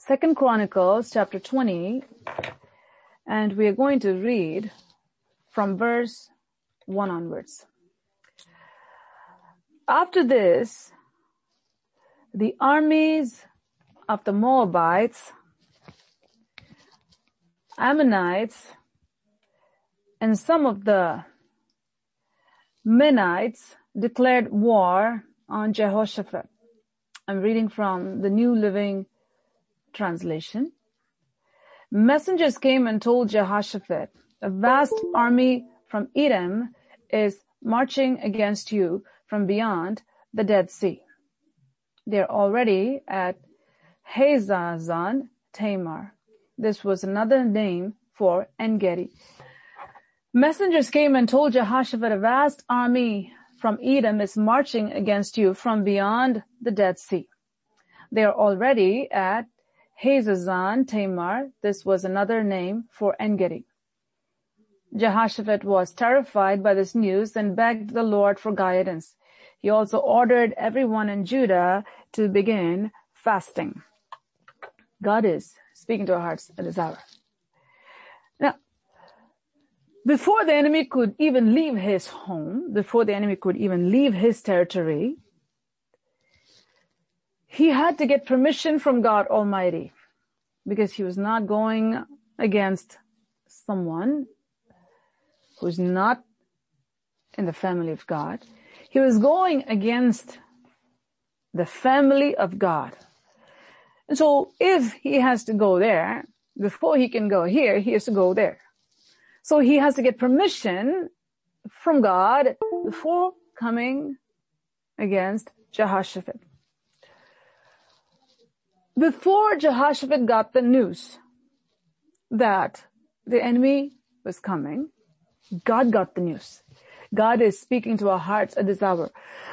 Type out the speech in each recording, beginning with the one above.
Second Chronicles chapter 20, and we are going to read from verse 1 onwards. After this, the armies of the Moabites, Ammonites, and some of the Meunites declared war on Jehoshaphat. I'm reading from the New Living Translation. Messengers came and told Jehoshaphat, a vast army from Edom is marching against you from beyond the Dead Sea. They're already at Hazazon Tamar. This was another name for Engedi. Messengers came and told Jehoshaphat a vast army from Edom is marching against you from beyond the Dead Sea. They are already at Hazazon Tamar. This was another name for Engedi. Jehoshaphat was terrified by this news and begged the Lord for guidance. He also ordered everyone in Judah to begin fasting. God is speaking to our hearts at this hour. Now, before the enemy could even leave his home, before the enemy could even leave his territory, he had to get permission from God Almighty because he was not going against someone who's not in the family of God. He was going against the family of God. And so if he has to go there, before he can go here, he has to go there. So he has to get permission from God before coming against Jehoshaphat. Before Jehoshaphat got the news that the enemy was coming, God got the news. God is speaking to our hearts at this hour.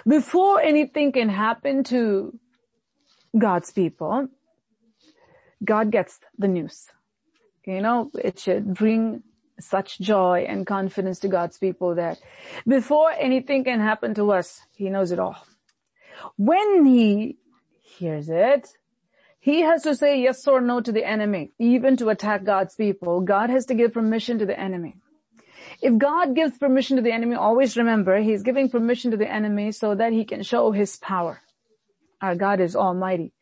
Before anything can happen to God's people, God gets the news. You know, it should bring such joy and confidence to God's people that before anything can happen to us, He knows it all. When He hears it, He has to say yes or no to the enemy, even to attack God's people. God has to give permission to the enemy. If God gives permission to the enemy, always remember He's giving permission to the enemy so that He can show His power. Our God is almighty.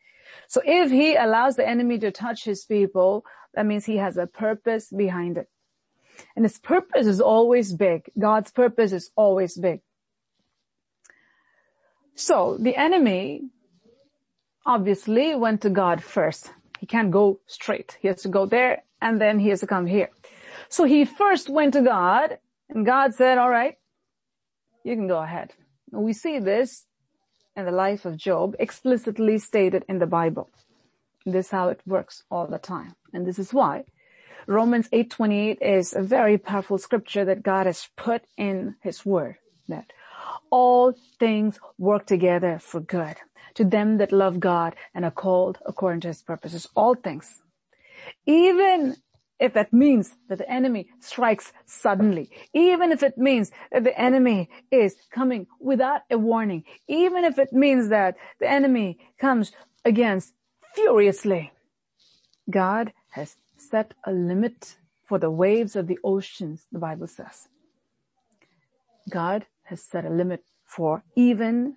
So if He allows the enemy to touch His people, that means He has a purpose behind it. And His purpose is always big. God's purpose is always big. So the enemy obviously went to God first. He can't go straight. He has to go there and then he has to come here. So he first went to God and God said, all right, you can go ahead. We see this in the life of Job explicitly stated in the Bible. This is how it works all the time. And this is why Romans 8:28 is a very powerful scripture that God has put in his word that all things work together for good to them that love God and are called according to his purposes. All things. Even if that means that the enemy strikes suddenly, even if it means that the enemy is coming without a warning, even if it means that the enemy comes against furiously, God has set a limit for the waves of the oceans, the Bible says. God has set a limit for even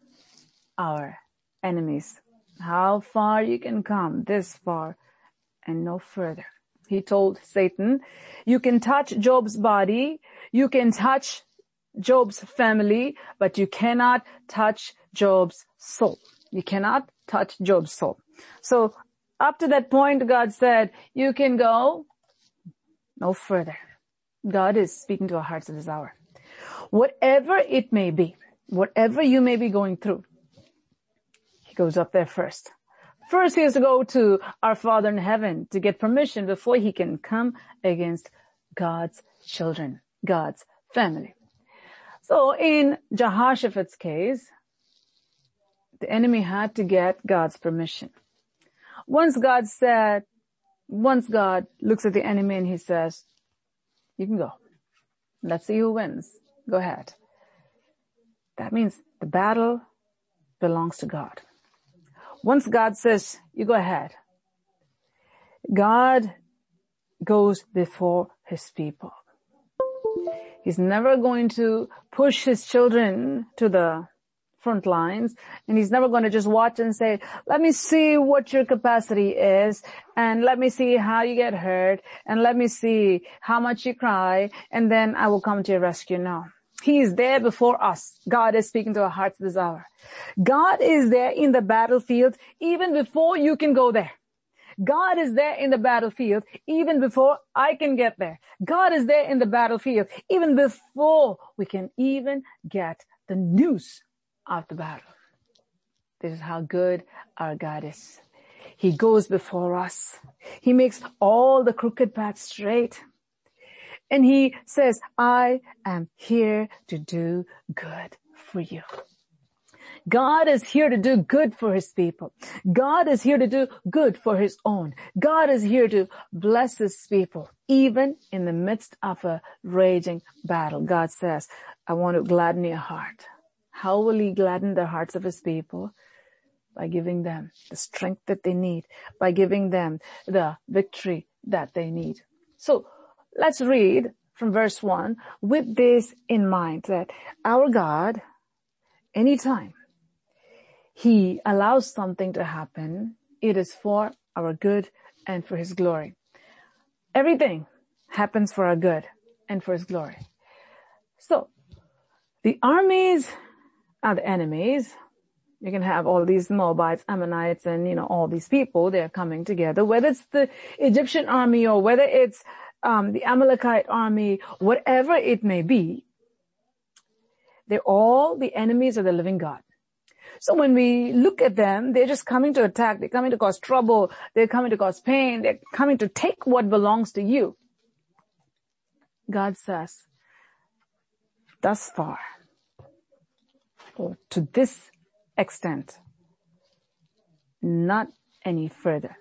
our enemies. How far you can come this far and no further he told Satan, you can touch Job's body, you can touch Job's family, but you cannot touch Job's soul. You cannot touch Job's soul. So up to that point, God said, you can go no further. God is speaking to our hearts at this hour. Whatever it may be, whatever you may be going through, goes up there first. First, he has to go to our Father in heaven to get permission before he can come against God's children, God's family. So in Jehoshaphat's case, the enemy had to get God's permission. Once God said, once God looks at the enemy and he says, you can go. Let's see who wins. Go ahead. That means the battle belongs to God. Once God says, you go ahead, God goes before his people. He's never going to push his children to the front lines and he's never going to just watch and say, let me see what your capacity is and let me see how you get hurt and let me see how much you cry and then I will come to your rescue. No. He is there before us. God is speaking to our hearts this hour. God is there in the battlefield even before you can go there. God is there in the battlefield even before I can get there. God is there in the battlefield even before we can even get the news of the battle. This is how good our God is. He goes before us. He makes all the crooked paths straight. And he says, I am here to do good for you. God is here to do good for his people. God is here to do good for his own. God is here to bless his people, even in the midst of a raging battle. God says, I want to gladden your heart. How will he gladden the hearts of his people? By giving them the strength that they need, by giving them the victory that they need. So let's read from verse one with this in mind that our God, anytime he allows something to happen, it is for our good and for his glory. Everything happens for our good and for his glory. So the armies are the enemies. You can have all these Moabites, Ammonites, and you know all these people. They're coming together. Whether it's the Egyptian army or whether it's um, the Amalekite army, whatever it may be, they're all the enemies of the living God. So when we look at them, they're just coming to attack. They're coming to cause trouble. They're coming to cause pain. They're coming to take what belongs to you. God says, thus far, or to this extent, not any further.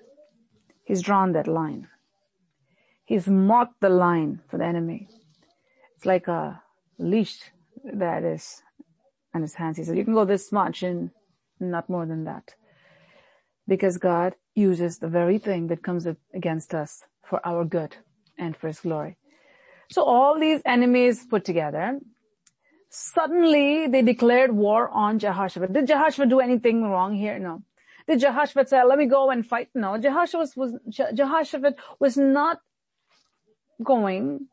He's drawn that line. He's marked the line for the enemy. It's like a leash that is on his hands. He said, you can go this much and not more than that. Because God uses the very thing that comes against us for our good and for his glory. So all these enemies put together, suddenly they declared war on Jehoshaphat. Did Jehoshaphat do anything wrong here? No. Did Jehoshaphat say, let me go and fight? No. Jehoshaphat was, Jehoshaphat was not going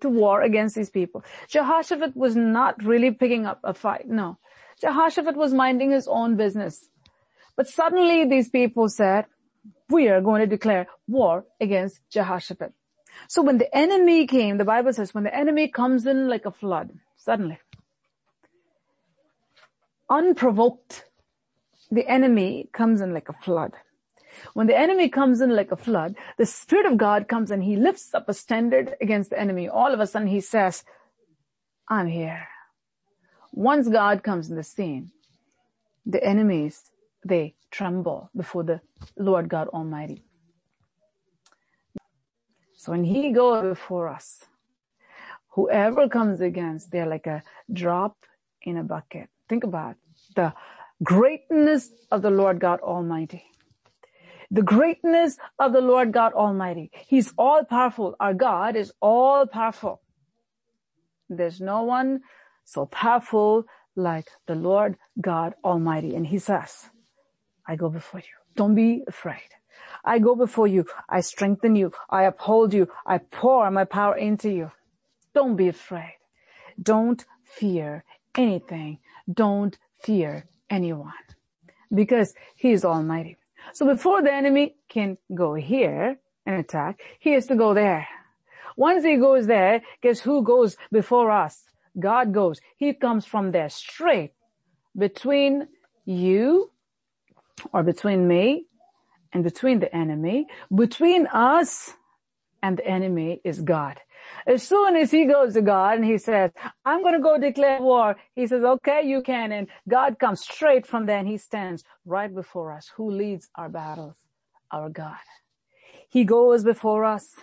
to war against these people. Jehoshaphat was not really picking up a fight. No. Jehoshaphat was minding his own business. But suddenly these people said, we are going to declare war against Jehoshaphat. So when the enemy came, the Bible says, when the enemy comes in like a flood, suddenly, unprovoked, the enemy comes in like a flood. When the enemy comes in like a flood, the Spirit of God comes and He lifts up a standard against the enemy. All of a sudden He says, I'm here. Once God comes in the scene, the enemies, they tremble before the Lord God Almighty. So when He goes before us, whoever comes against, they're like a drop in a bucket. Think about the greatness of the Lord God Almighty the greatness of the Lord God Almighty. He's all powerful. Our God is all powerful. There's no one so powerful like the Lord God Almighty. And he says, I go before you. Don't be afraid. I go before you. I strengthen you. I uphold you. I pour my power into you. Don't be afraid. Don't fear anything. Don't fear anyone because he is almighty. So before the enemy can go here and attack, he has to go there. Once he goes there, guess who goes before us? God goes. He comes from there straight between you or between me and between the enemy. Between us and the enemy is God. As soon as he goes to God and he says, I'm going to go declare war, he says, okay, you can. And God comes straight from there and he stands right before us. Who leads our battles? Our God. He goes before us.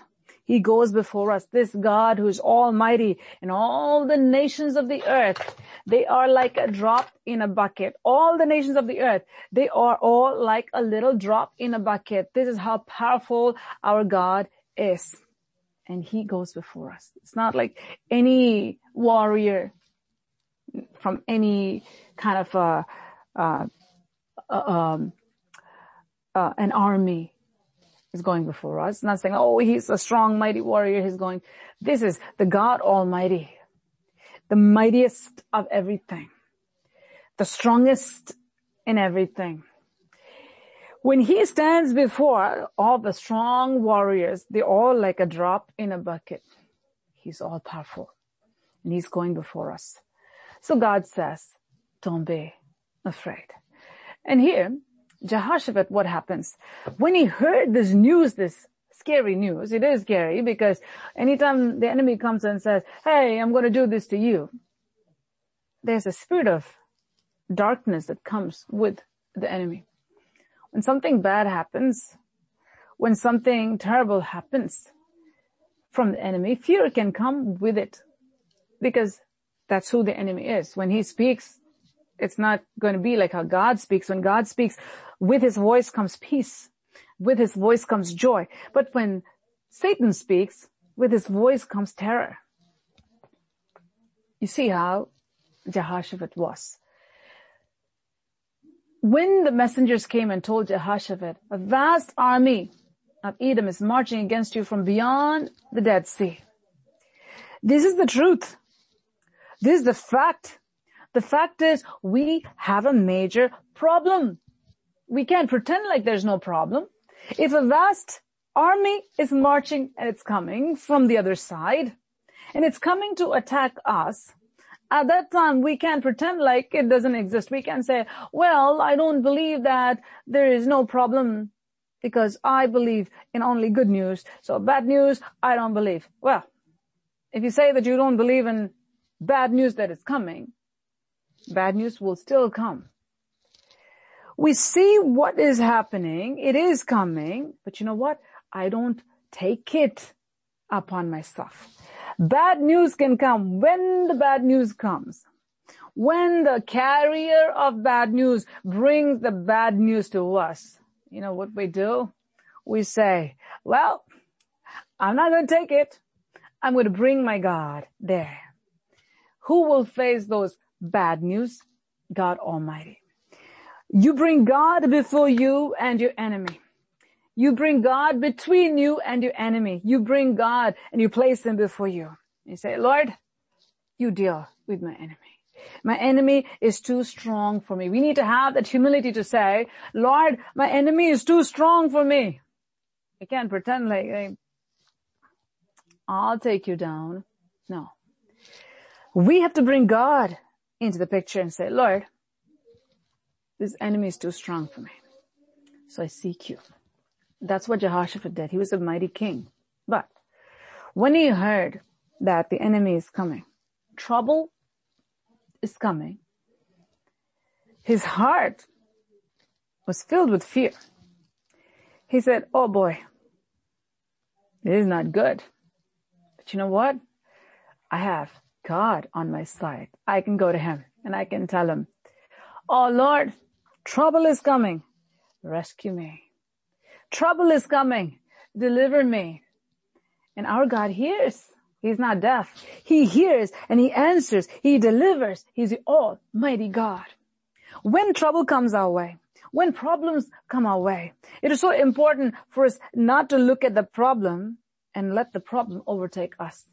He goes before us. This God who is almighty and all the nations of the earth, they are like a drop in a bucket. All the nations of the earth, they are all like a little drop in a bucket. This is how powerful our God is. And he goes before us. It's not like any warrior from any kind of uh, uh, um, uh, an army is going before us. Not saying, oh, he's a strong, mighty warrior. He's going, this is the God Almighty, the mightiest of everything, the strongest in everything. When he stands before all the strong warriors, they're all like a drop in a bucket. He's all powerful and he's going before us. So God says, don't be afraid. And here, Jehoshaphat, what happens? When he heard this news, this scary news, it is scary because anytime the enemy comes and says, hey, I'm going to do this to you, there's a spirit of darkness that comes with the enemy. When something bad happens, when something terrible happens from the enemy, fear can come with it because that's who the enemy is. When he speaks, it's not going to be like how God speaks. When God speaks, with his voice comes peace. With his voice comes joy. But when Satan speaks, with his voice comes terror. You see how Jehoshaphat was. When the messengers came and told Jehoshaphat, a vast army of Edom is marching against you from beyond the Dead Sea. This is the truth. This is the fact. The fact is we have a major problem. We can't pretend like there's no problem. If a vast army is marching and it's coming from the other side and it's coming to attack us, at that time we can't pretend like it doesn't exist. We can say, well, I don't believe that there is no problem because I believe in only good news. So bad news, I don't believe. Well, if you say that you don't believe in bad news that is coming, bad news will still come. We see what is happening. It is coming, but you know what? I don't take it upon myself. Bad news can come when the bad news comes. When the carrier of bad news brings the bad news to us, you know what we do? We say, well, I'm not going to take it. I'm going to bring my God there. Who will face those bad news? God Almighty. You bring God before you and your enemy. You bring God between you and your enemy. You bring God and you place him before you. You say, Lord, you deal with my enemy. My enemy is too strong for me. We need to have that humility to say, Lord, my enemy is too strong for me. We can't pretend like, hey, I'll take you down. No. We have to bring God into the picture and say, Lord, this enemy is too strong for me. So I seek you. That's what Jehoshaphat did. He was a mighty king. But when he heard that the enemy is coming, trouble is coming, his heart was filled with fear. He said, oh boy, this is not good. But you know what? I have God on my side. I can go to him and I can tell him, Oh Lord, trouble is coming. Rescue me. Trouble is coming. Deliver me. And our God hears. He's not deaf. He hears and he answers. He delivers. He's the almighty God. When trouble comes our way, when problems come our way, it is so important for us not to look at the problem and let the problem overtake us.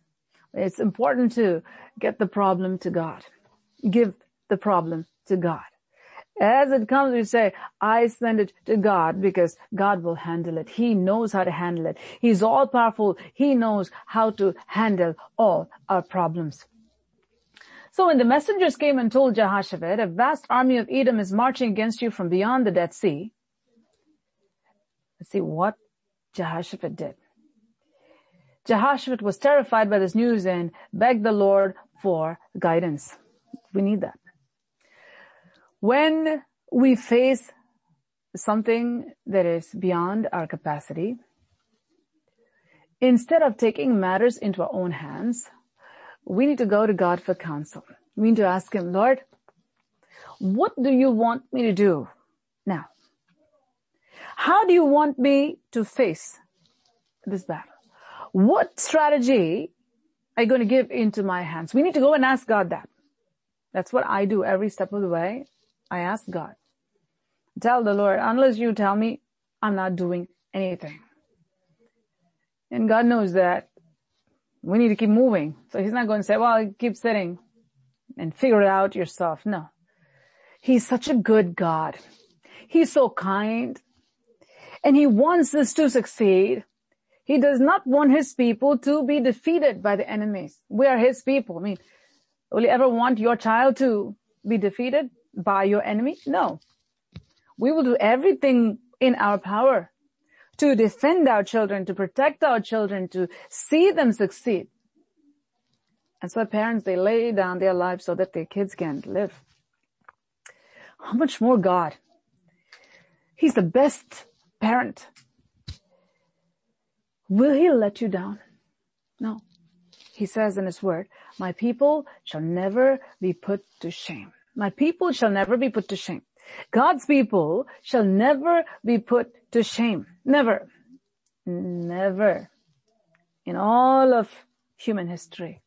It's important to get the problem to God. Give the problem to God. As it comes, we say, I send it to God because God will handle it. He knows how to handle it. He's all powerful. He knows how to handle all our problems. So when the messengers came and told Jehoshaphat, a vast army of Edom is marching against you from beyond the Dead Sea. Let's see what Jehoshaphat did. Jehoshaphat was terrified by this news and begged the Lord for guidance. We need that. When we face something that is beyond our capacity, instead of taking matters into our own hands, we need to go to God for counsel. We need to ask Him, Lord, what do you want me to do now? How do you want me to face this battle? What strategy are you going to give into my hands? We need to go and ask God that. That's what I do every step of the way. I ask God. Tell the Lord, unless you tell me, I'm not doing anything. And God knows that we need to keep moving. So he's not going to say, well, keep sitting and figure it out yourself. No. He's such a good God. He's so kind. And he wants us to succeed. He does not want his people to be defeated by the enemies. We are his people. I mean, will you ever want your child to be defeated by your enemy? No. We will do everything in our power to defend our children, to protect our children, to see them succeed. And so parents, they lay down their lives so that their kids can live. How much more God? He's the best parent. Will he let you down? No. He says in his word, my people shall never be put to shame. My people shall never be put to shame. God's people shall never be put to shame. Never. Never. In all of human history.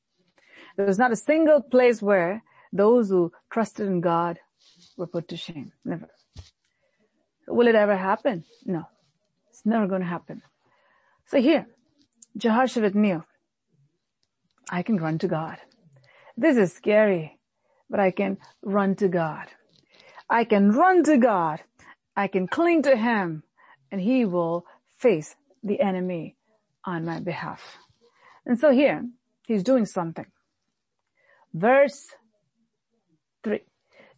There was not a single place where those who trusted in God were put to shame. Never. Will it ever happen? No. It's never going to happen. So here, Jehoshaphat knew, I can run to God. This is scary, but I can run to God. I can run to God. I can cling to Him and He will face the enemy on my behalf. And so here, He's doing something. Verse 3.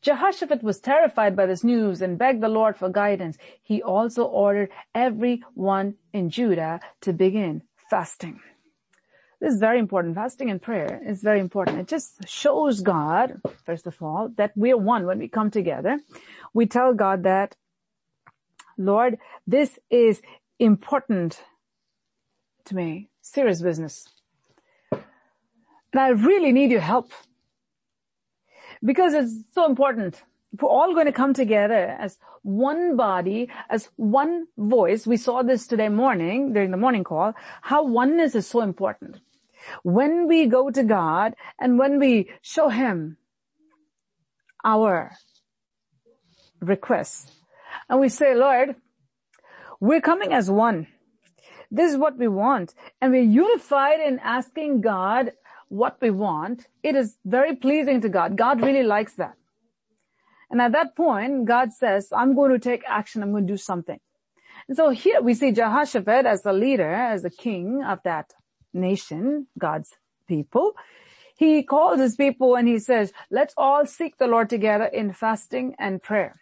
Jehoshaphat was terrified by this news and begged the Lord for guidance. He also ordered everyone in Judah to begin fasting. This is very important. Fasting and prayer is very important. It just shows God, first of all, that we are one when we come together. We tell God that, Lord, this is important to me. Serious business. And I really need your help. Because it's so important. We're all going to come together as one body, as one voice, we saw this today morning during the morning call, how oneness is so important. When we go to God and when we show Him our requests and we say, Lord, we're coming as one. This is what we want. And we're unified in asking God what we want. It is very pleasing to God. God really likes that. And at that point, God says, I'm going to take action. I'm going to do something. And so here we see Jehoshaphat as the leader, as the king of that nation, God's people. He calls his people and he says, let's all seek the Lord together in fasting and prayer.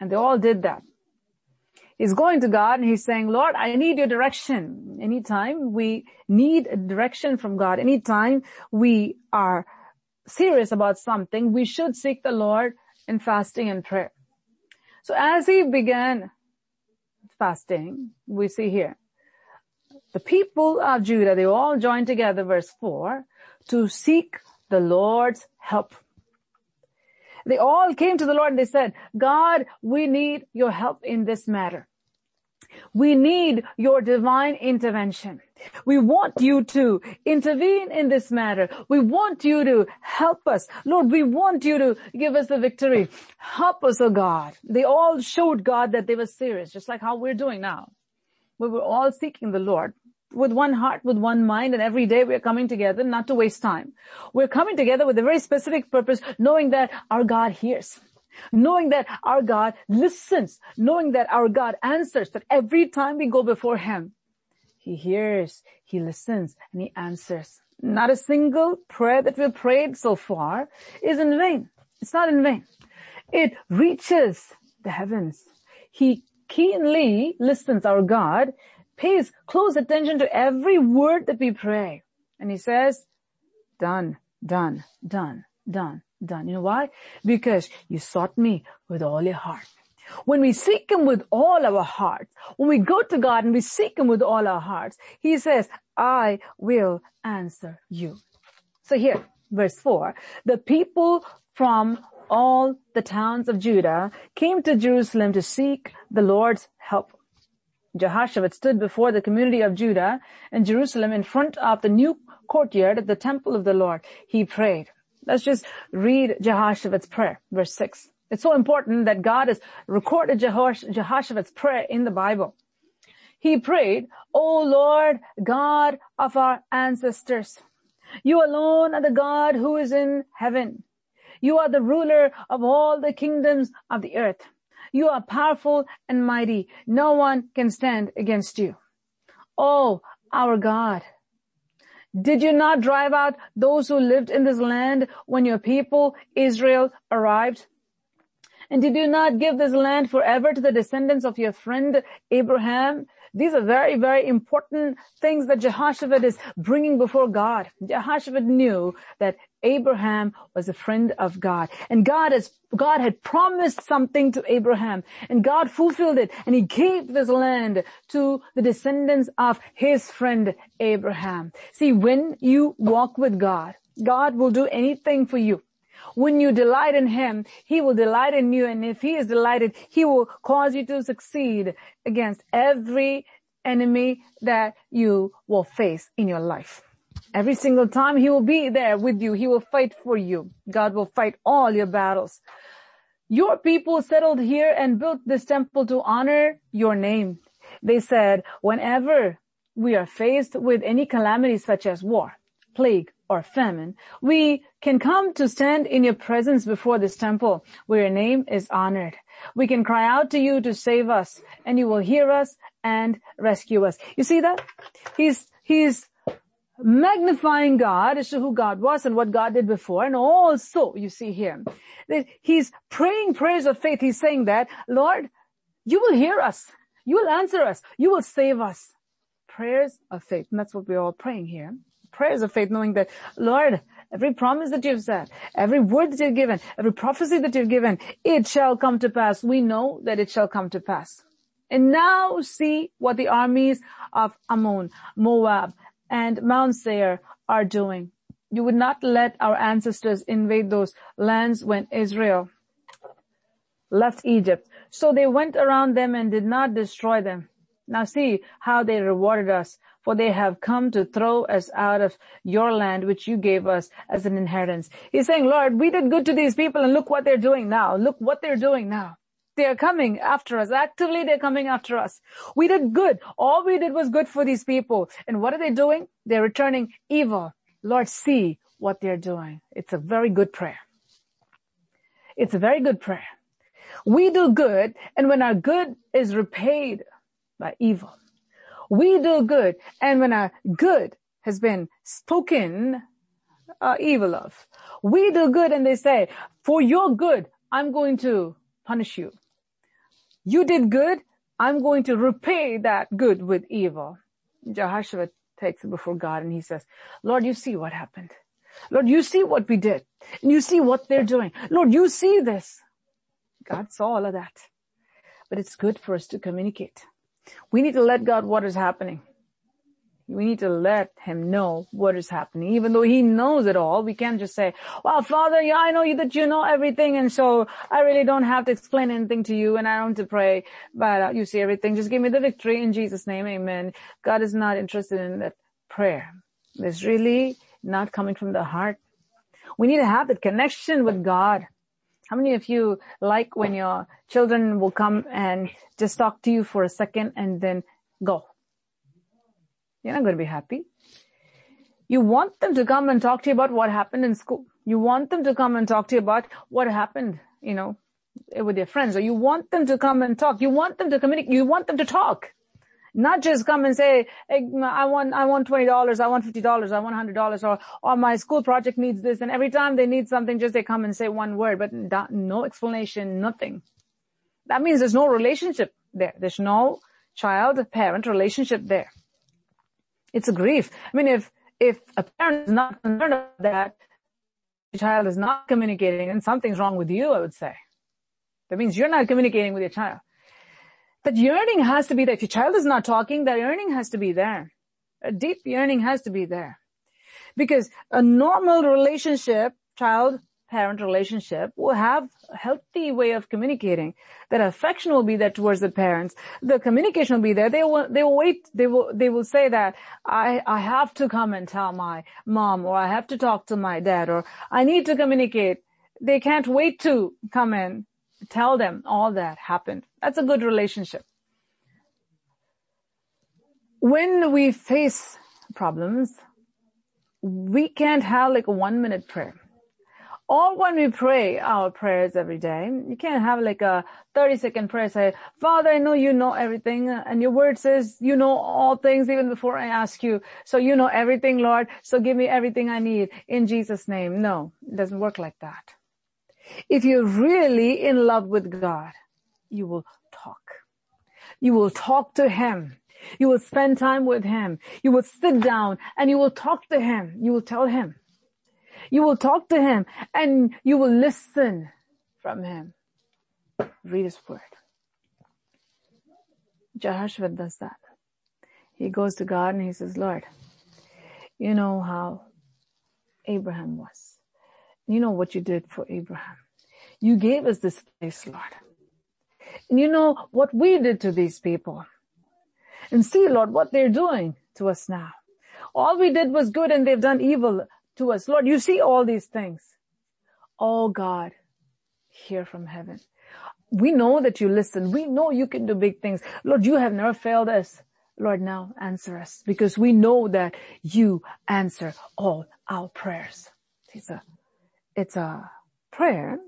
And they all did that. He's going to God and he's saying, Lord, I need your direction. Anytime we need direction from God, anytime we are serious about something, we should seek the Lord in fasting and prayer. So as he began fasting, we see here, the people of Judah, they all joined together, verse 4, to seek the Lord's help. They all came to the Lord and they said, God, we need your help in this matter. We need your divine intervention. We want you to intervene in this matter. We want you to help us. Lord, we want you to give us the victory. Help us, O oh God. They all showed God that they were serious, just like how we're doing now. We were all seeking the Lord with one heart, with one mind, and every day we're coming together not to waste time. We're coming together with a very specific purpose, knowing that our God hears. Knowing that our God listens, knowing that our God answers, that every time we go before Him, He hears, He listens, and He answers. Not a single prayer that we've prayed so far is in vain. It's not in vain. It reaches the heavens. He keenly listens, our God, pays close attention to every word that we pray. And he says, done, done, done, done, done. You know why? Because you sought me with all your heart. When we seek Him with all our hearts, when we go to God and we seek Him with all our hearts, He says, I will answer you. So here, verse four, the people from all the towns of Judah came to Jerusalem to seek the Lord's help. Jehoshaphat stood before the community of Judah and Jerusalem in front of the new courtyard at the temple of the Lord. He prayed. Let's just read Jehoshaphat's prayer, verse six. It's so important that God has recorded Jehoshaphat's prayer in the Bible. He prayed, O Lord, God of our ancestors, you alone are the God who is in heaven. You are the ruler of all the kingdoms of the earth. You are powerful and mighty. No one can stand against you. Oh, our God. Did you not drive out those who lived in this land when your people Israel arrived? And did you not give this land forever to the descendants of your friend Abraham? These are very, very important things that Jehoshaphat is bringing before God. Jehoshaphat knew that Abraham was a friend of God and God has, God had promised something to Abraham and God fulfilled it and he gave this land to the descendants of his friend Abraham. See, when you walk with God, God will do anything for you. When you delight in Him, He will delight in you. And if He is delighted, He will cause you to succeed against every enemy that you will face in your life. Every single time He will be there with you. He will fight for you. God will fight all your battles. Your people settled here and built this temple to honor your name. They said, whenever we are faced with any calamity such as war, plague, or famine, we can come to stand in your presence before this temple where your name is honored. We can cry out to you to save us and you will hear us and rescue us. You see that? He's, he's magnifying God as to who God was and what God did before. And also, you see here, that he's praying prayers of faith. He's saying that, Lord, you will hear us. You will answer us. You will save us. Prayers of faith. And that's what we're all praying here prayers of faith knowing that, Lord, every promise that you've said, every word that you've given, every prophecy that you've given, it shall come to pass. We know that it shall come to pass. And now see what the armies of Ammon, Moab, and Mount Seir are doing. You would not let our ancestors invade those lands when Israel left Egypt. So they went around them and did not destroy them. Now see how they rewarded us for they have come to throw us out of your land which you gave us as an inheritance. He's saying, Lord, we did good to these people and look what they're doing now. Look what they're doing now. They are coming after us. Actively, they're coming after us. We did good. All we did was good for these people. And what are they doing? They're returning evil. Lord, see what they're doing. It's a very good prayer. It's a very good prayer. We do good, and when our good is repaid by evil, we do good. And when our good has been spoken uh, evil of, we do good and they say, for your good, I'm going to punish you. You did good. I'm going to repay that good with evil. Jehoshaphat takes it before God and he says, Lord, you see what happened. Lord, you see what we did. And you see what they're doing. Lord, you see this. God saw all of that. But it's good for us to communicate. We need to let God what is happening. We need to let him know what is happening. Even though he knows it all, we can't just say, well, Father, yeah, I know you that you know everything and so I really don't have to explain anything to you and I don't have to pray, but uh, you see everything. Just give me the victory in Jesus name. Amen. God is not interested in that prayer. It's really not coming from the heart. We need to have that connection with God. How many of you like when your children will come and just talk to you for a second and then go? You're not going to be happy. You want them to come and talk to you about what happened in school. You want them to come and talk to you about what happened, you know, with their friends, or you want them to come and talk. You want them to communicate. You want them to talk. Not just come and say, hey, I want, I want $20, I want $50, I want $100, or, or my school project needs this. And every time they need something, just they come and say one word, but no explanation, nothing. That means there's no relationship there. There's no child-parent relationship there. It's a grief. I mean, if, if a parent is not concerned about that, the child is not communicating and something's wrong with you, I would say. That means you're not communicating with your child. That yearning has to be there. If your child is not talking, that yearning has to be there. A deep yearning has to be there. Because a normal relationship, child parent relationship will have a healthy way of communicating. That affection will be there towards the parents. The communication will be there. They will, they will wait. They will, they will say that I, I have to come and tell my mom or I have to talk to my dad or I need to communicate. They can't wait to come in, tell them all that happened. That's a good relationship. When we face problems, we can't have like a one minute prayer or when we pray our prayers every day, you can't have like a 30 second prayer say, Father, I know you know everything and your word says you know all things even before I ask you. So you know everything, Lord. So give me everything I need in Jesus name. No, it doesn't work like that. If you're really in love with God, you will talk. You will talk to Him. You will spend time with Him. You will sit down and you will talk to Him. You will tell Him you will talk to him and you will listen from him. Read his word. Jehoshaphat does that. He goes to God and he says, Lord, you know how Abraham was. You know what you did for Abraham. You gave us this place, Lord. And you know what we did to these people. And see, Lord, what they're doing to us now. All we did was good and they've done evil to us. Lord, you see all these things. Oh God, hear from heaven. We know that you listen. We know you can do big things. Lord, you have never failed us. Lord, now answer us because we know that you answer all our prayers. It's a, it's a prayer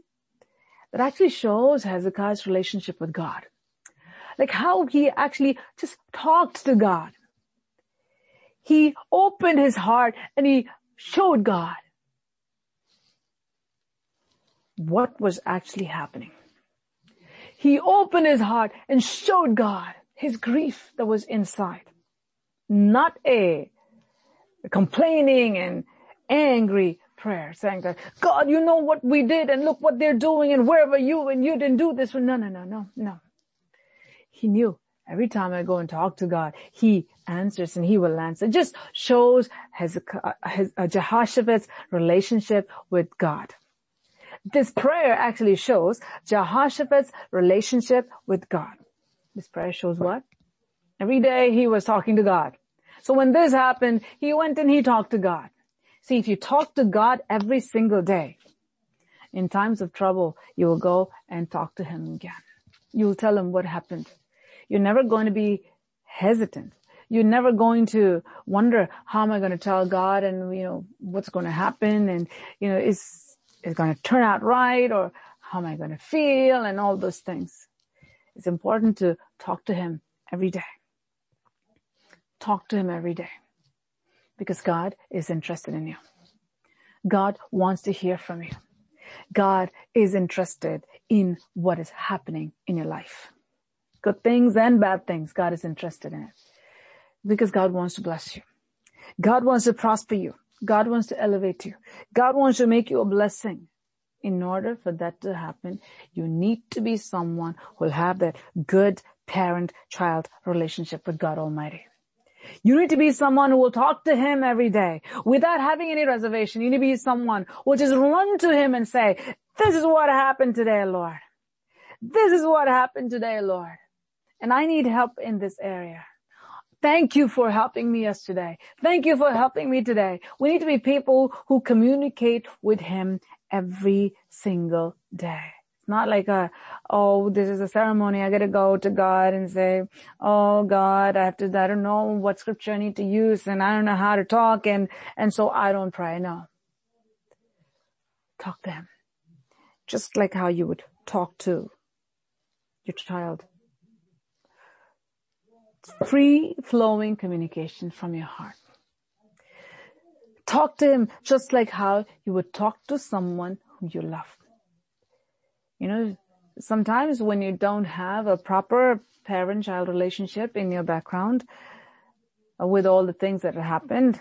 that actually shows Hezekiah's relationship with God. Like how he actually just talked to God. He opened his heart and he showed God what was actually happening. He opened his heart and showed God his grief that was inside. Not a complaining and angry prayer saying that, God, you know what we did and look what they're doing and where were you and you didn't do this. No, no, no, no, no. He knew Every time I go and talk to God, He answers and He will answer. It just shows Hezekiah, his, uh, Jehoshaphat's relationship with God. This prayer actually shows Jehoshaphat's relationship with God. This prayer shows what? Every day he was talking to God. So when this happened, he went and he talked to God. See, if you talk to God every single day, in times of trouble, you will go and talk to him again. You will tell him what happened. You're never going to be hesitant. You're never going to wonder, how am I going to tell God and, you know, what's going to happen and, you know, is, is going to turn out right or how am I going to feel and all those things. It's important to talk to Him every day. Talk to Him every day because God is interested in you. God wants to hear from you. God is interested in what is happening in your life good things and bad things. God is interested in it because God wants to bless you. God wants to prosper you. God wants to elevate you. God wants to make you a blessing. In order for that to happen, you need to be someone who will have that good parent-child relationship with God Almighty. You need to be someone who will talk to Him every day without having any reservation. You need to be someone who will just run to Him and say, this is what happened today, Lord. This is what happened today, Lord and I need help in this area. Thank you for helping me yesterday. Thank you for helping me today. We need to be people who communicate with him every single day. It's not like a, oh, this is a ceremony. I gotta go to God and say, oh God, I have to, I don't know what scripture I need to use and I don't know how to talk and, and so I don't pray. No. Talk to him. Just like how you would talk to your child free flowing communication from your heart. Talk to him just like how you would talk to someone whom you love. You know, sometimes when you don't have a proper parent-child relationship in your background uh, with all the things that have happened,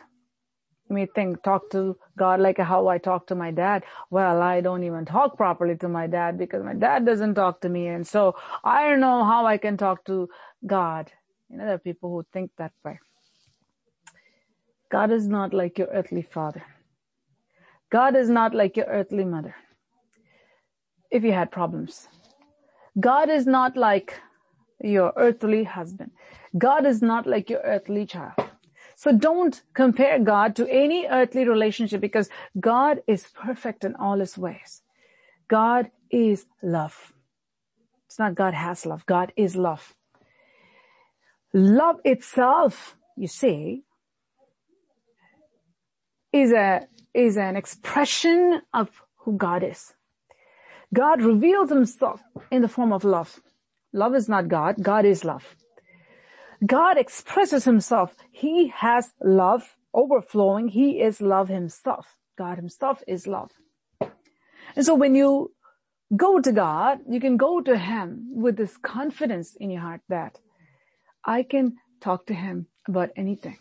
You may think, talk to God like how I talk to my dad. Well, I don't even talk properly to my dad because my dad doesn't talk to me. And so I don't know how I can talk to God. You know, there are people who think that way. God is not like your earthly father. God is not like your earthly mother. If you had problems. God is not like your earthly husband. God is not like your earthly child. So don't compare God to any earthly relationship because God is perfect in all his ways. God is love. It's not God has love. God is love. Love itself, you see, is a, is an expression of who God is. God reveals himself in the form of love. Love is not God. God is love. God expresses himself. He has love overflowing. He is love himself. God himself is love. And so when you go to God, you can go to him with this confidence in your heart that I can talk to him about anything.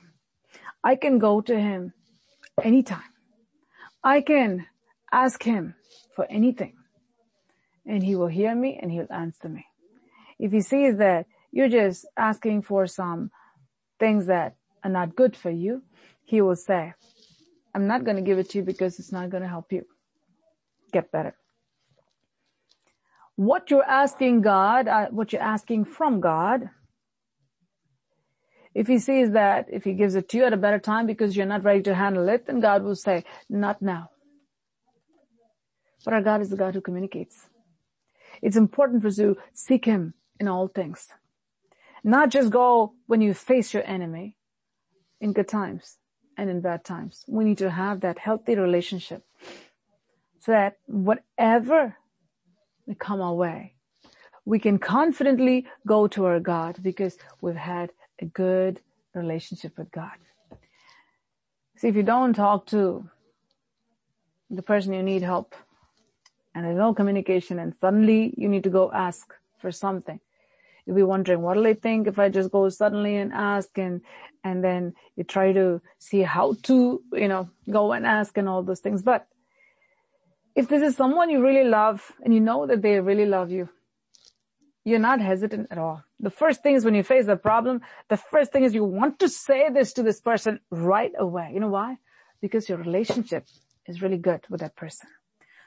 I can go to him anytime. I can ask him for anything and he will hear me and he'll answer me. If he sees that you're just asking for some things that are not good for you, he will say, I'm not going to give it to you because it's not going to help you get better. What you're asking God, uh, what you're asking from God, if he sees that if he gives it to you at a better time because you're not ready to handle it, then God will say, not now. But our God is the God who communicates. It's important for us to seek him in all things. Not just go when you face your enemy in good times and in bad times. We need to have that healthy relationship so that whatever may come our way, we can confidently go to our God because we've had a good relationship with God. See, if you don't talk to the person you need help and there's no communication and suddenly you need to go ask for something, you'll be wondering, what will they think if I just go suddenly and ask and, and then you try to see how to, you know, go and ask and all those things. But if this is someone you really love and you know that they really love you, you're not hesitant at all. The first thing is when you face the problem, the first thing is you want to say this to this person right away. You know why? Because your relationship is really good with that person.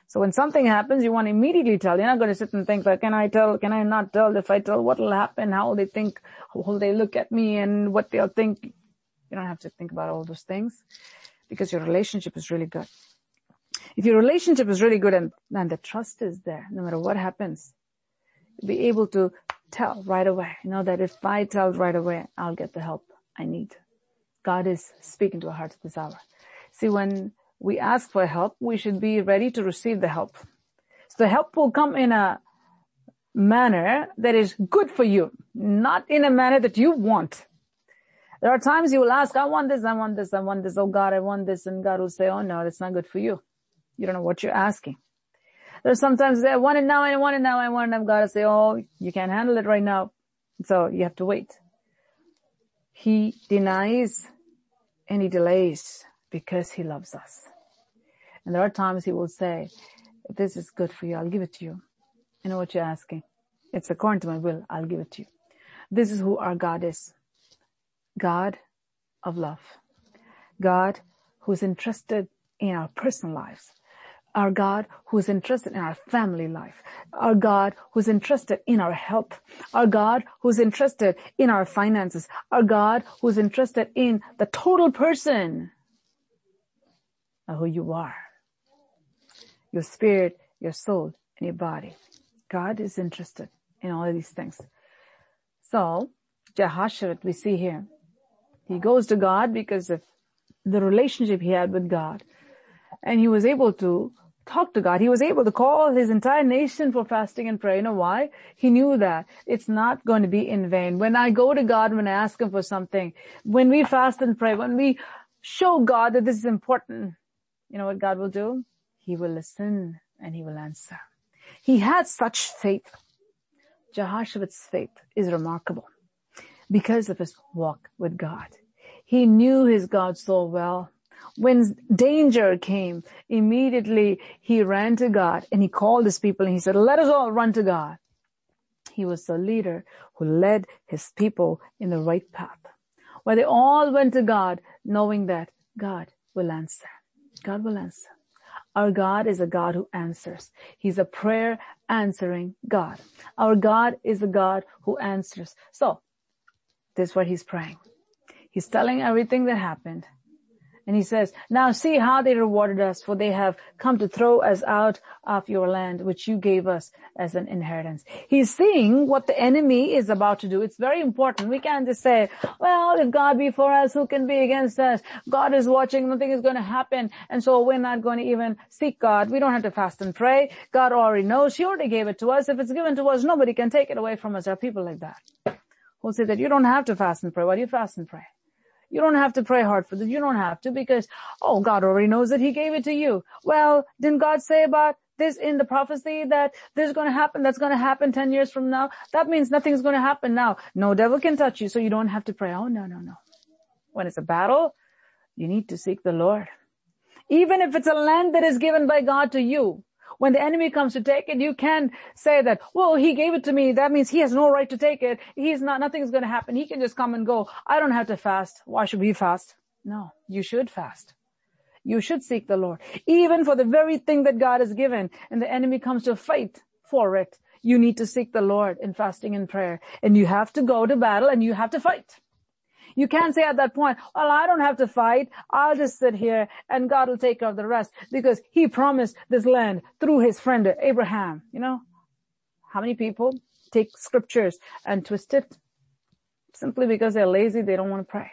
So when something happens, you want to immediately tell. You're not going to sit and think, like, can I tell? Can I not tell? If I tell, what will happen? How will they think? How will they look at me and what they'll think? You don't have to think about all those things because your relationship is really good. If your relationship is really good and, and the trust is there, no matter what happens, be able to tell right away. You know that if I tell right away, I'll get the help I need. God is speaking to our hearts at this hour. See, when we ask for help, we should be ready to receive the help. So help will come in a manner that is good for you, not in a manner that you want. There are times you will ask, I want this, I want this, I want this, oh God, I want this, and God will say, oh no, that's not good for you. You don't know what you're asking. There's sometimes I want it now, I want it now, I want it, I've got to say, oh, you can't handle it right now. So you have to wait. He denies and he delays because he loves us. And there are times he will say, this is good for you, I'll give it to you. You know what you're asking? It's according to my will. I'll give it to you. This is who our God is. God of love. God who's interested in our personal lives. Our God who's interested in our family life. Our God who's interested in our health. Our God who's interested in our finances. Our God who's interested in the total person who you are. Your spirit, your soul, and your body. God is interested in all of these things. So, Jehoshaphat we see here, he goes to God because of the relationship he had with God. And he was able to talk to God. He was able to call his entire nation for fasting and prayer. You know why? He knew that it's not going to be in vain. When I go to God, when I ask him for something, when we fast and pray, when we show God that this is important, you know what God will do? He will listen and he will answer. He had such faith. Jehoshaphat's faith is remarkable because of his walk with God. He knew his God so well. When danger came, immediately he ran to God and he called his people and he said, let us all run to God. He was the leader who led his people in the right path. Where they all went to God knowing that God will answer. God will answer. Our God is a God who answers. He's a prayer answering God. Our God is a God who answers. So, this is what he's praying. He's telling everything that happened. And he says, now see how they rewarded us for they have come to throw us out of your land, which you gave us as an inheritance. He's seeing what the enemy is about to do. It's very important. We can't just say, well, if God be for us, who can be against us? God is watching. Nothing is going to happen. And so we're not going to even seek God. We don't have to fast and pray. God already knows. He already gave it to us. If it's given to us, nobody can take it away from us. There are people like that who say that you don't have to fast and pray. Why do you fast and pray? You don't have to pray hard for this. You don't have to because, oh, God already knows that He gave it to you. Well, didn't God say about this in the prophecy that this is going to happen, that's going to happen 10 years from now? That means nothing's going to happen now. No devil can touch you, so you don't have to pray. Oh, no, no, no. When it's a battle, you need to seek the Lord. Even if it's a land that is given by God to you, when the enemy comes to take it, you can say that, well, he gave it to me. That means he has no right to take it. He's not, nothing's going to happen. He can just come and go. I don't have to fast. Why should we fast? No, you should fast. You should seek the Lord. Even for the very thing that God has given and the enemy comes to fight for it, you need to seek the Lord in fasting and prayer. And you have to go to battle and you have to fight. You can't say at that point, well, I don't have to fight. I'll just sit here and God will take care of the rest because he promised this land through his friend Abraham. You know, how many people take scriptures and twist it simply because they're lazy. They don't want to pray.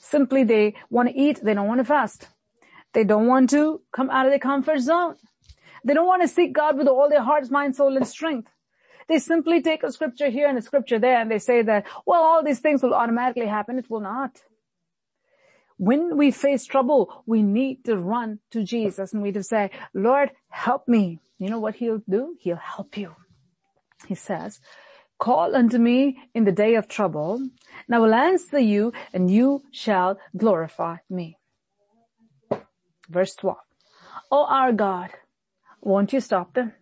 Simply they want to eat. They don't want to fast. They don't want to come out of their comfort zone. They don't want to seek God with all their heart, mind, soul, and strength. They simply take a scripture here and a scripture there and they say that, well, all these things will automatically happen. It will not. When we face trouble, we need to run to Jesus and we to say, Lord, help me. You know what he'll do? He'll help you. He says, call unto me in the day of trouble and I will answer you and you shall glorify me. Verse 12. Oh our God, won't you stop them?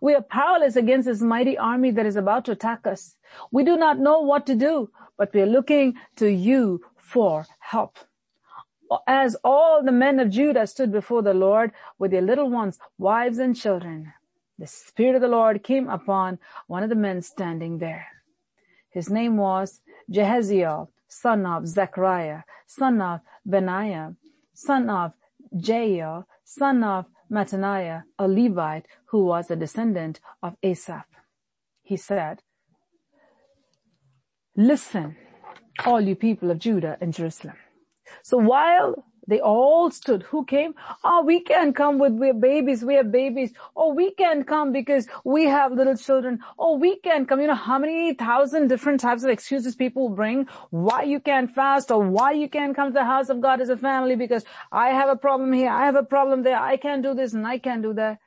We are powerless against this mighty army that is about to attack us. We do not know what to do, but we are looking to you for help. As all the men of Judah stood before the Lord with their little ones, wives and children, the Spirit of the Lord came upon one of the men standing there. His name was Jahaziel, son of Zechariah, son of Benaiah, son of Jael, son of Mattaniah, a Levite who was a descendant of Asaph. He said, listen, all you people of Judah and Jerusalem. So while they all stood. Who came? Oh, we can't come with we're babies. We have babies. Oh, we can't come because we have little children. Oh, we can't come. You know how many thousand different types of excuses people bring why you can't fast or why you can't come to the house of God as a family because I have a problem here. I have a problem there. I can't do this and I can't do that.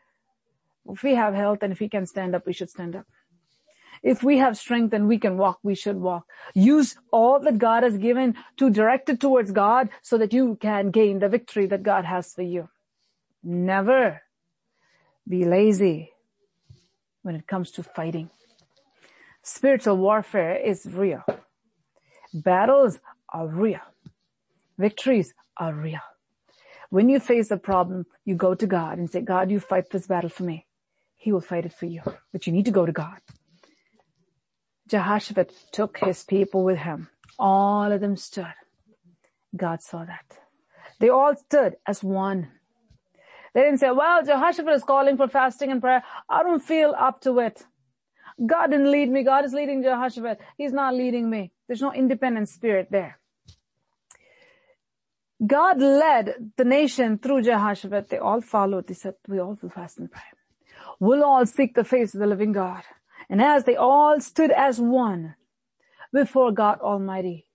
If we have health and if we can stand up, we should stand up. If we have strength and we can walk, we should walk. Use all that God has given to direct it towards God so that you can gain the victory that God has for you. Never be lazy when it comes to fighting. Spiritual warfare is real. Battles are real. Victories are real. When you face a problem, you go to God and say, God, you fight this battle for me. He will fight it for you. But you need to go to God. Jehoshaphat took his people with him. All of them stood. God saw that. They all stood as one. They didn't say, well, Jehoshaphat is calling for fasting and prayer. I don't feel up to it. God didn't lead me. God is leading Jehoshaphat. He's not leading me. There's no independent spirit there. God led the nation through Jehoshaphat. They all followed. They said, we all will fast and pray. We'll all seek the face of the living God. And as they all stood as one before God Almighty,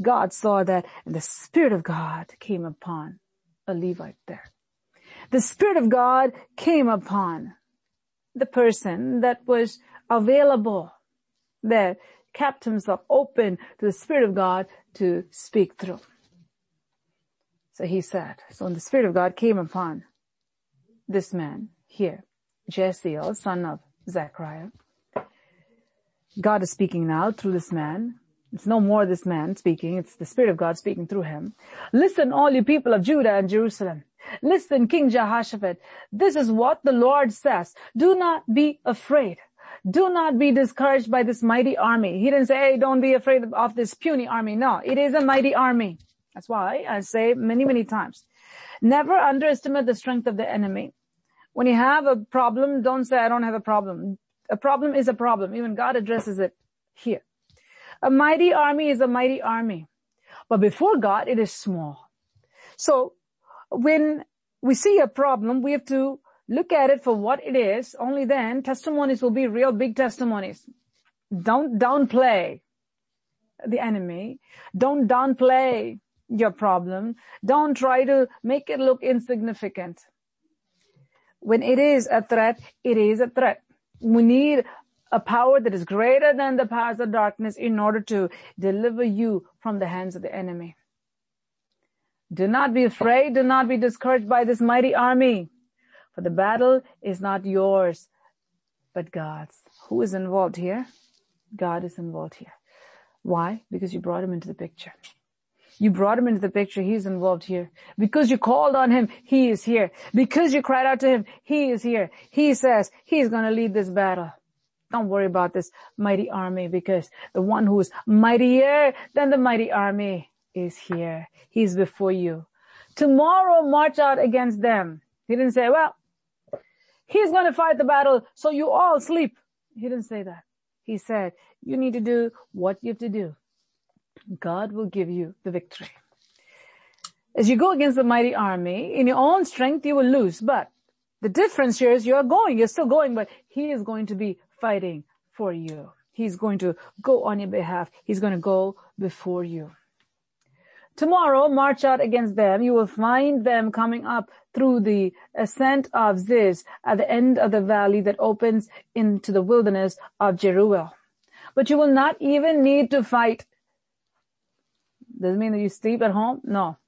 God saw that and the Spirit of God came upon a Levite there. The Spirit of God came upon the person that was available, that kept himself open to the Spirit of God to speak through. So he said, so when the Spirit of God came upon this man here, Jahaziel, son of Zechariah, God is speaking now through this man. It's no more this man speaking, it's the Spirit of God speaking through him. Listen, all you people of Judah and Jerusalem. Listen, King Jehoshaphat. This is what the Lord says. Do not be afraid. Do not be discouraged by this mighty army. He didn't say, hey, don't be afraid of this puny army. No, it is a mighty army. That's why I say many, many times, never underestimate the strength of the enemy. When you have a problem, don't say, I don't have a problem. A problem is a problem. Even God addresses it here. A mighty army is a mighty army. But before God, it is small. So when we see a problem, we have to look at it for what it is. Only then testimonies will be real big testimonies. Don't downplay the enemy. Don't downplay your problem. Don't try to make it look insignificant. When it is a threat, it is a threat. We need a power that is greater than the powers of darkness in order to deliver you from the hands of the enemy. Do not be afraid. Do not be discouraged by this mighty army. For the battle is not yours, but God's. Who is involved here? God is involved here. Why? Because you brought him into the picture. You brought him into the picture. He's involved here. Because you called on him, he is here. Because you cried out to him, he is here. He says he's going to lead this battle. Don't worry about this mighty army because the one who is mightier than the mighty army is here. He's before you. Tomorrow march out against them. He didn't say, well, he's going to fight the battle so you all sleep. He didn't say that. He said, you need to do what you have to do. God will give you the victory. As you go against the mighty army, in your own strength you will lose, but the difference here is you're going, you're still going, but he is going to be fighting for you. He's going to go on your behalf. He's going to go before you. Tomorrow, march out against them. You will find them coming up through the ascent of Ziz at the end of the valley that opens into the wilderness of Jeruel. But you will not even need to fight does it mean that you sleep at home? No.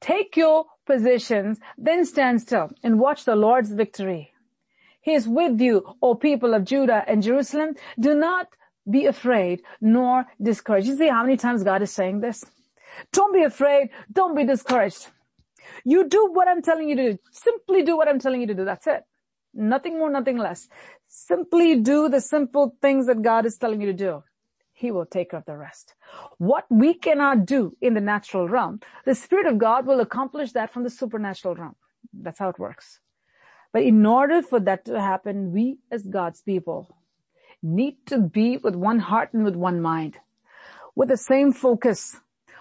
Take your positions, then stand still and watch the Lord's victory. He is with you, O people of Judah and Jerusalem. Do not be afraid nor discouraged. You see how many times God is saying this? Don't be afraid. Don't be discouraged. You do what I'm telling you to do. Simply do what I'm telling you to do. That's it. Nothing more, nothing less. Simply do the simple things that God is telling you to do. He will take care of the rest. What we cannot do in the natural realm, the Spirit of God will accomplish that from the supernatural realm. That's how it works. But in order for that to happen, we as God's people need to be with one heart and with one mind, with the same focus.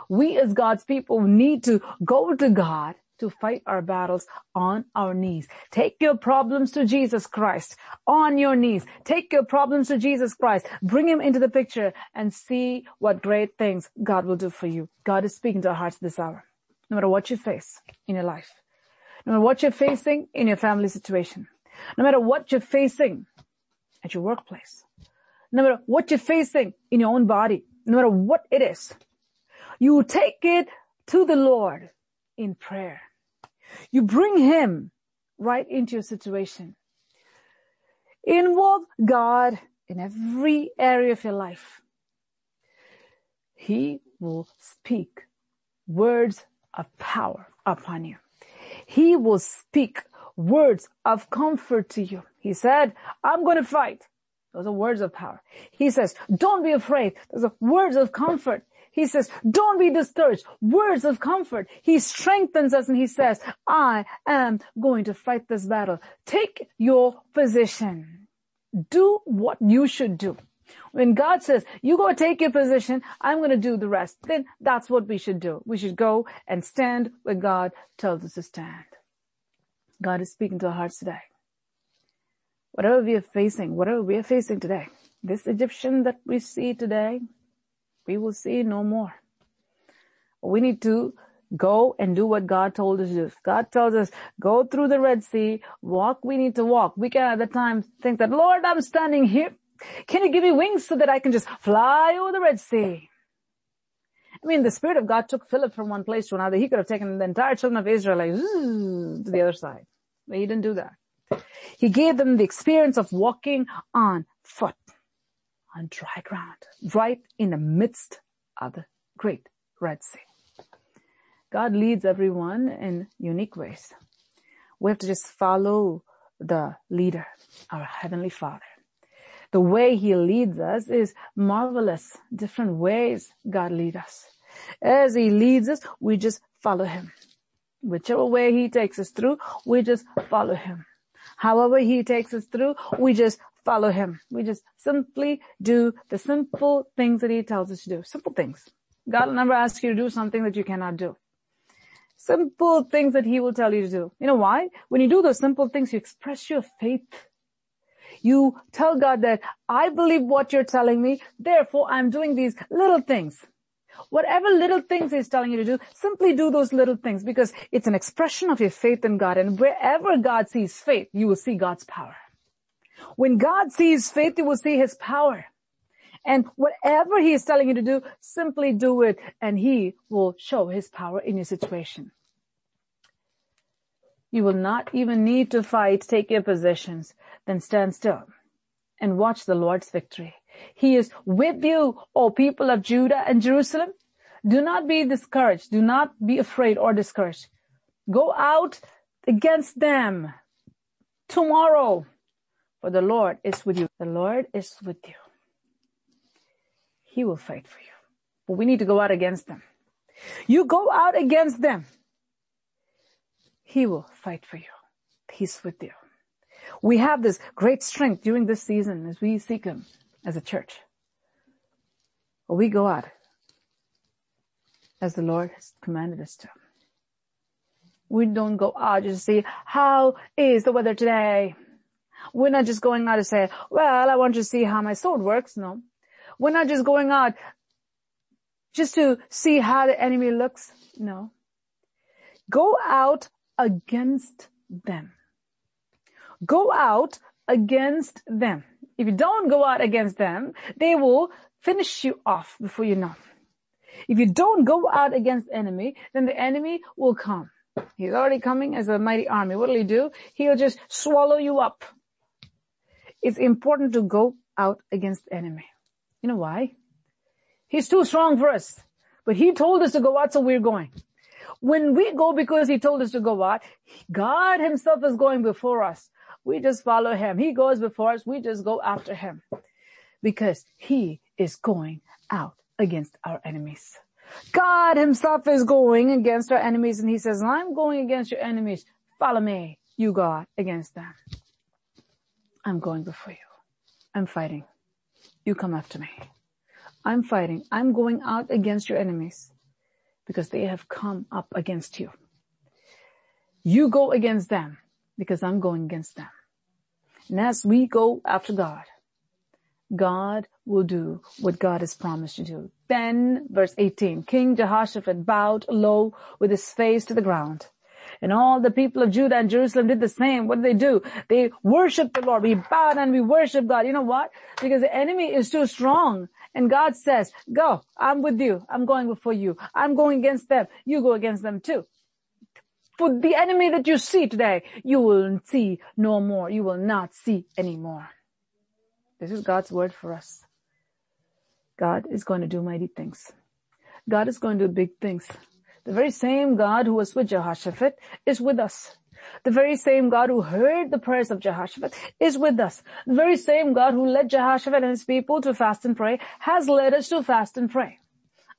We as God's people need to go to God to fight our battles on our knees. Take your problems to Jesus Christ on your knees. Take your problems to Jesus Christ. Bring him into the picture and see what great things God will do for you. God is speaking to our hearts this hour. No matter what you face in your life, no matter what you're facing in your family situation, no matter what you're facing at your workplace, no matter what you're facing in your own body, no matter what it is, you take it to the Lord in prayer. You bring him right into your situation. Involve God in every area of your life. He will speak words of power upon you. He will speak words of comfort to you. He said, I'm going to fight. Those are words of power. He says, don't be afraid. Those are words of comfort. He says, don't be discouraged. Words of comfort. He strengthens us and he says, I am going to fight this battle. Take your position. Do what you should do. When God says, you go take your position, I'm going to do the rest, then that's what we should do. We should go and stand where God tells us to stand. God is speaking to our hearts today. Whatever we are facing, whatever we are facing today, this Egyptian that we see today, we will see no more. We need to go and do what God told us to do. God tells us, go through the Red Sea, walk, we need to walk. We can at the time think that, Lord, I'm standing here. Can you give me wings so that I can just fly over the Red Sea? I mean, the Spirit of God took Philip from one place to another. He could have taken the entire children of Israel like, to the other side. But he didn't do that. He gave them the experience of walking on foot, on dry ground, right in the midst of the great Red Sea. God leads everyone in unique ways. We have to just follow the leader, our Heavenly Father. The way He leads us is marvelous. Different ways God leads us. As He leads us, we just follow Him. Whichever way He takes us through, we just follow Him. However He takes us through, we just follow Him. We just simply do the simple things that He tells us to do. Simple things. God will never ask you to do something that you cannot do. Simple things that He will tell you to do. You know why? When you do those simple things, you express your faith. You tell God that I believe what you're telling me, therefore I'm doing these little things. Whatever little things He's telling you to do, simply do those little things because it's an expression of your faith in God and wherever God sees faith, you will see God's power. When God sees faith, you will see His power. And whatever he is telling you to do, simply do it and he will show his power in your situation. You will not even need to fight, take your positions, then stand still and watch the Lord's victory. He is with you, O people of Judah and Jerusalem. Do not be discouraged. Do not be afraid or discouraged. Go out against them tomorrow, for the Lord is with you. The Lord is with you. He will fight for you. But we need to go out against them. You go out against them. He will fight for you. He's with you. We have this great strength during this season as we seek Him as a church. We go out as the Lord has commanded us to. We don't go out just to see how is the weather today. We're not just going out to say, well, I want to see how my sword works. No. We're not just going out just to see how the enemy looks. No. Go out against them. Go out against them. If you don't go out against them, they will finish you off before you know. If you don't go out against enemy, then the enemy will come. He's already coming as a mighty army. What will he do? He'll just swallow you up. It's important to go out against enemy. You know why? He's too strong for us. But he told us to go out, so we're going. When we go because he told us to go out, God himself is going before us. We just follow him. He goes before us. We just go after him because he is going out against our enemies. God himself is going against our enemies and he says, I'm going against your enemies. Follow me, you God, against them. I'm going before you. I'm fighting. You come after me. I'm fighting. I'm going out against your enemies because they have come up against you. You go against them because I'm going against them. And as we go after God, God will do what God has promised to do. Then, verse 18, King Jehoshaphat bowed low with his face to the ground. And all the people of Judah and Jerusalem did the same. What did they do? They worshiped the Lord. We bowed and we worship God. You know what? Because the enemy is too strong. And God says, go, I'm with you. I'm going before you. I'm going against them. You go against them too. For the enemy that you see today, you will see no more. You will not see anymore. This is God's word for us. God is going to do mighty things. God is going to do big things. The very same God who was with Jehoshaphat is with us. The very same God who heard the prayers of Jehoshaphat is with us. The very same God who led Jehoshaphat and his people to fast and pray has led us to fast and pray.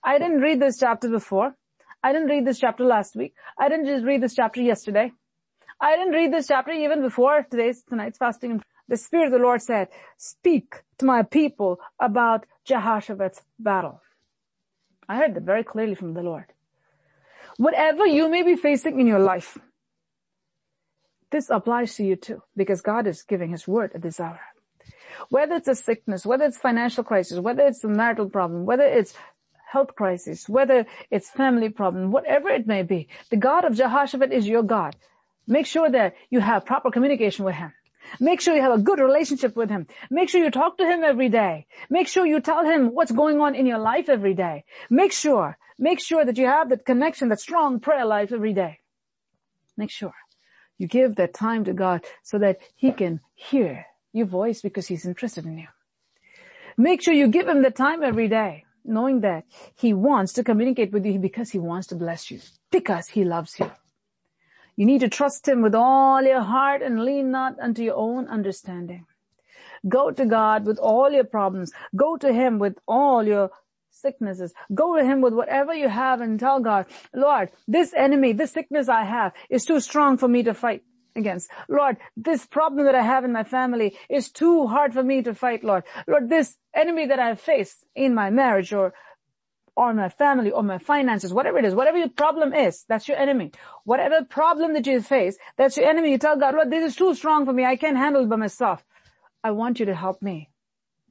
I didn't read this chapter before. I didn't read this chapter last week. I didn't just read this chapter yesterday. I didn't read this chapter even before today's, tonight's fasting. The Spirit of the Lord said, speak to my people about Jehoshaphat's battle. I heard that very clearly from the Lord. Whatever you may be facing in your life, this applies to you too, because God is giving His word at this hour. Whether it's a sickness, whether it's financial crisis, whether it's a marital problem, whether it's health crisis, whether it's family problem, whatever it may be, the God of Jehoshaphat is your God. Make sure that you have proper communication with Him. Make sure you have a good relationship with Him. Make sure you talk to Him every day. Make sure you tell Him what's going on in your life every day. Make sure Make sure that you have that connection, that strong prayer life every day. Make sure you give that time to God so that he can hear your voice because he's interested in you. Make sure you give him the time every day, knowing that he wants to communicate with you because he wants to bless you, because he loves you. You need to trust him with all your heart and lean not unto your own understanding. Go to God with all your problems. Go to him with all your sicknesses. Go to him with whatever you have and tell God, Lord, this enemy, this sickness I have is too strong for me to fight against. Lord, this problem that I have in my family is too hard for me to fight, Lord. Lord, this enemy that I face in my marriage or or my family or my finances, whatever it is, whatever your problem is, that's your enemy. Whatever problem that you face, that's your enemy. You tell God, Lord, this is too strong for me. I can't handle it by myself. I want you to help me.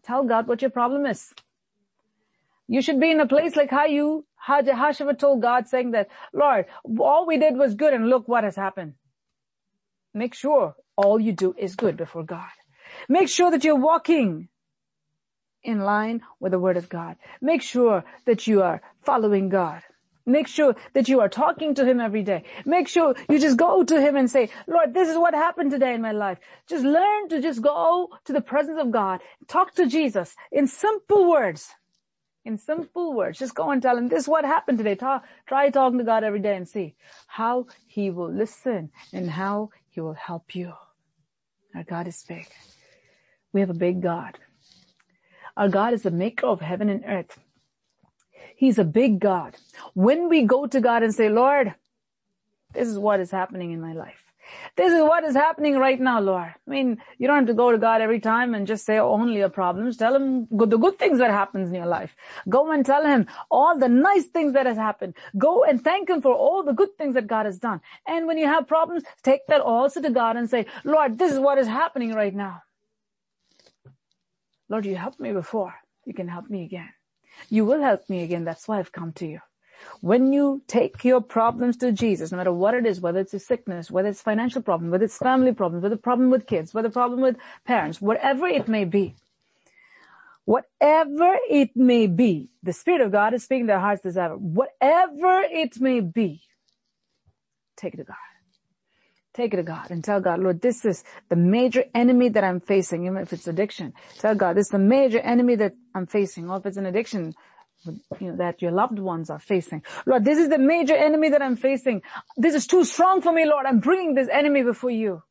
Tell God what your problem is. You should be in a place like how you, how Jehoshaphat told God saying that, Lord, all we did was good and look what has happened. Make sure all you do is good before God. Make sure that you're walking in line with the word of God. Make sure that you are following God. Make sure that you are talking to Him every day. Make sure you just go to Him and say, Lord, this is what happened today in my life. Just learn to just go to the presence of God. Talk to Jesus in simple words in simple words. Just go and tell him this is what happened today. Talk, try talking to God every day and see how he will listen and how he will help you. Our God is big. We have a big God. Our God is the maker of heaven and earth. He's a big God. When we go to God and say, Lord, this is what is happening in my life. This is what is happening right now, Lord. I mean, you don't have to go to God every time and just say only your problems. Tell him the good things that happens in your life. Go and tell him all the nice things that has happened. Go and thank him for all the good things that God has done. And when you have problems, take that also to God and say, Lord, this is what is happening right now. Lord, you helped me before. You can help me again. You will help me again. That's why I've come to you. When you take your problems to Jesus, no matter what it is, whether it's a sickness, whether it's a financial problem, whether it's family problem, whether problem with kids, whether problem with parents, whatever it may be, whatever it may be, the Spirit of God is speaking their heart's desire. Whatever it may be, take it to God. Take it to God and tell God, Lord, this is the major enemy that I'm facing, even if it's addiction. Tell God, this is the major enemy that I'm facing, or if it's an addiction, you know, that your loved ones are facing. Lord, this is the major enemy that I'm facing. This is too strong for me, Lord. I'm bringing this enemy before you.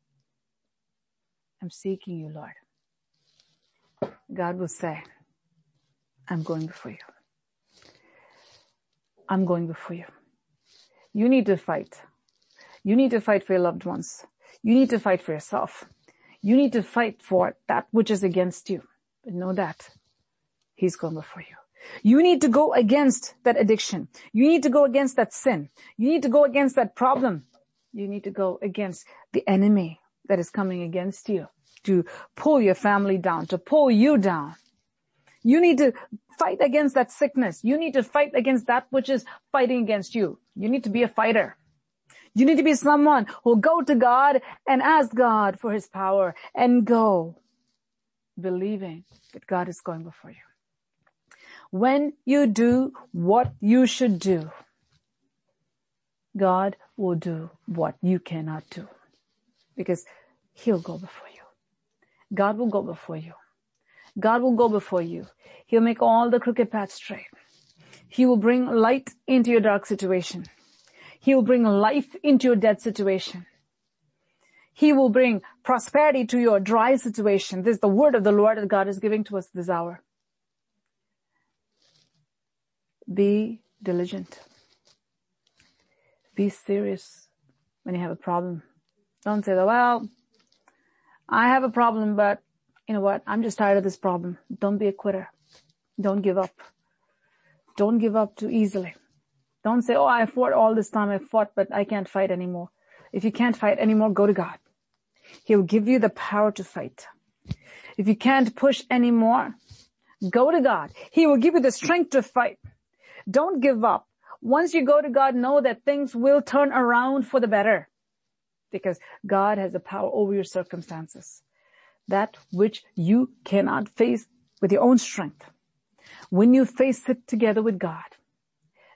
I'm seeking you, Lord. God will say, I'm going before you. I'm going before you. You need to fight. You need to fight for your loved ones. You need to fight for yourself. You need to fight for that which is against you. But know that He's going before you. You need to go against that addiction. You need to go against that sin. You need to go against that problem. You need to go against the enemy that is coming against you to pull your family down, to pull you down. You need to fight against that sickness. You need to fight against that which is fighting against you. You need to be a fighter. You need to be someone who will go to God and ask God for his power and go believing that God is going before you when you do what you should do, God will do what you cannot do because he'll go before you. God will go before you. God will go before you. He'll make all the crooked paths straight. He will bring light into your dark situation. He will bring life into your dead situation. He will bring prosperity to your dry situation. This is the word of the Lord that God is giving to us this hour. Be diligent. Be serious when you have a problem. Don't say, well, I have a problem, but you know what? I'm just tired of this problem. Don't be a quitter. Don't give up. Don't give up too easily. Don't say, oh, I fought all this time. I fought, but I can't fight anymore. If you can't fight anymore, go to God. He'll give you the power to fight. If you can't push anymore, go to God. He will give you the strength to fight. Don't give up. Once you go to God, know that things will turn around for the better because God has the power over your circumstances. That which you cannot face with your own strength. When you face it together with God,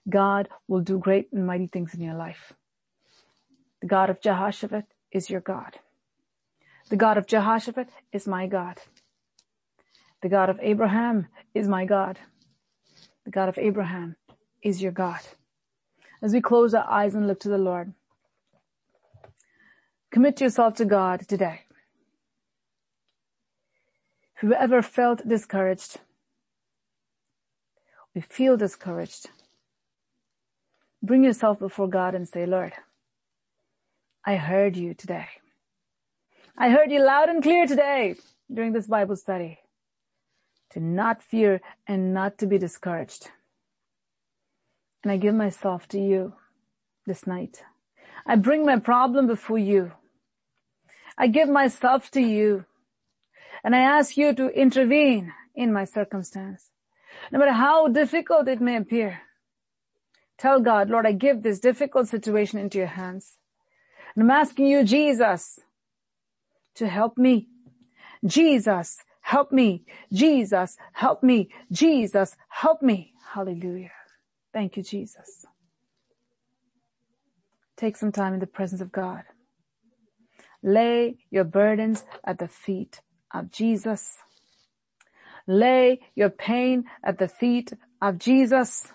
God will do great and mighty things in your life. The God of Jehoshaphat is your God. The God of Jehoshaphat is my God. The God of Abraham is my God. The God of Abraham is your God. As we close our eyes and look to the Lord, commit yourself to God today. If you've ever felt discouraged, we feel discouraged, bring yourself before God and say, Lord, I heard you today. I heard you loud and clear today during this Bible study to not fear and not to be discouraged. And I give myself to you this night. I bring my problem before you. I give myself to you and I ask you to intervene in my circumstance. No matter how difficult it may appear, tell God, Lord, I give this difficult situation into your hands. And I'm asking you, Jesus, to help me. Jesus, help me. Jesus, help me. Jesus, help me. Hallelujah. Thank you, Jesus. Take some time in the presence of God. Lay your burdens at the feet of Jesus. Lay your pain at the feet of Jesus.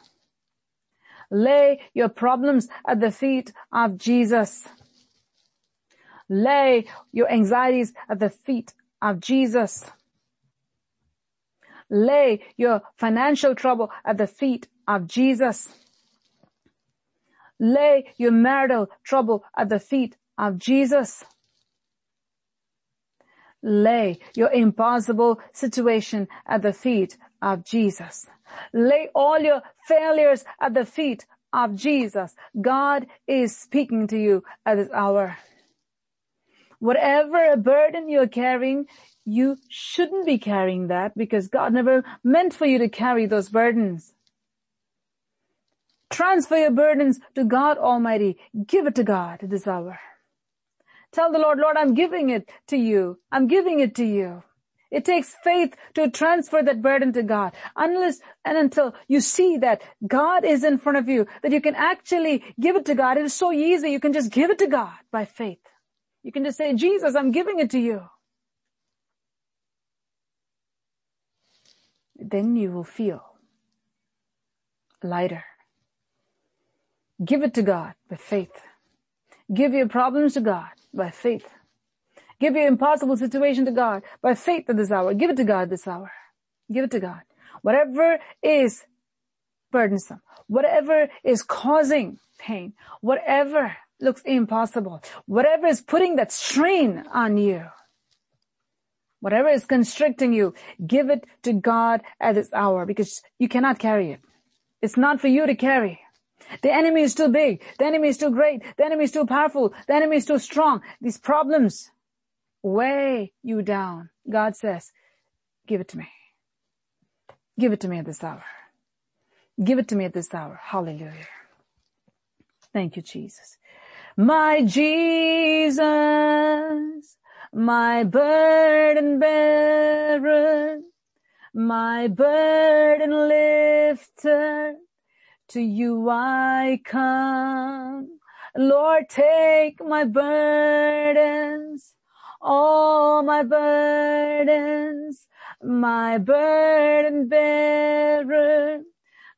Lay your problems at the feet of Jesus. Lay your anxieties at the feet of Jesus. Lay your financial trouble at the feet of Jesus. Lay your marital trouble at the feet of Jesus. Lay your impossible situation at the feet of Jesus. Lay all your failures at the feet of Jesus. God is speaking to you at this hour. Whatever a burden you're carrying, you shouldn't be carrying that because God never meant for you to carry those burdens. Transfer your burdens to God Almighty. Give it to God this hour. Tell the Lord, Lord, I'm giving it to you. I'm giving it to you. It takes faith to transfer that burden to God. Unless and until you see that God is in front of you, that you can actually give it to God. It is so easy. You can just give it to God by faith. You can just say, Jesus, I'm giving it to you. Then you will feel lighter. Give it to God by faith. Give your problems to God by faith. Give your impossible situation to God by faith at this hour. Give it to God this hour. Give it to God. Whatever is burdensome, whatever is causing pain, whatever looks impossible. Whatever is putting that strain on you, whatever is constricting you, give it to God at this hour because you cannot carry it. It's not for you to carry. The enemy is too big. The enemy is too great. The enemy is too powerful. The enemy is too strong. These problems weigh you down. God says, give it to me. Give it to me at this hour. Give it to me at this hour. Hallelujah. Thank you, Jesus my Jesus, my burden bearer, my burden lifter, to you I come. Lord, take my burdens, all my burdens, my burden bearer,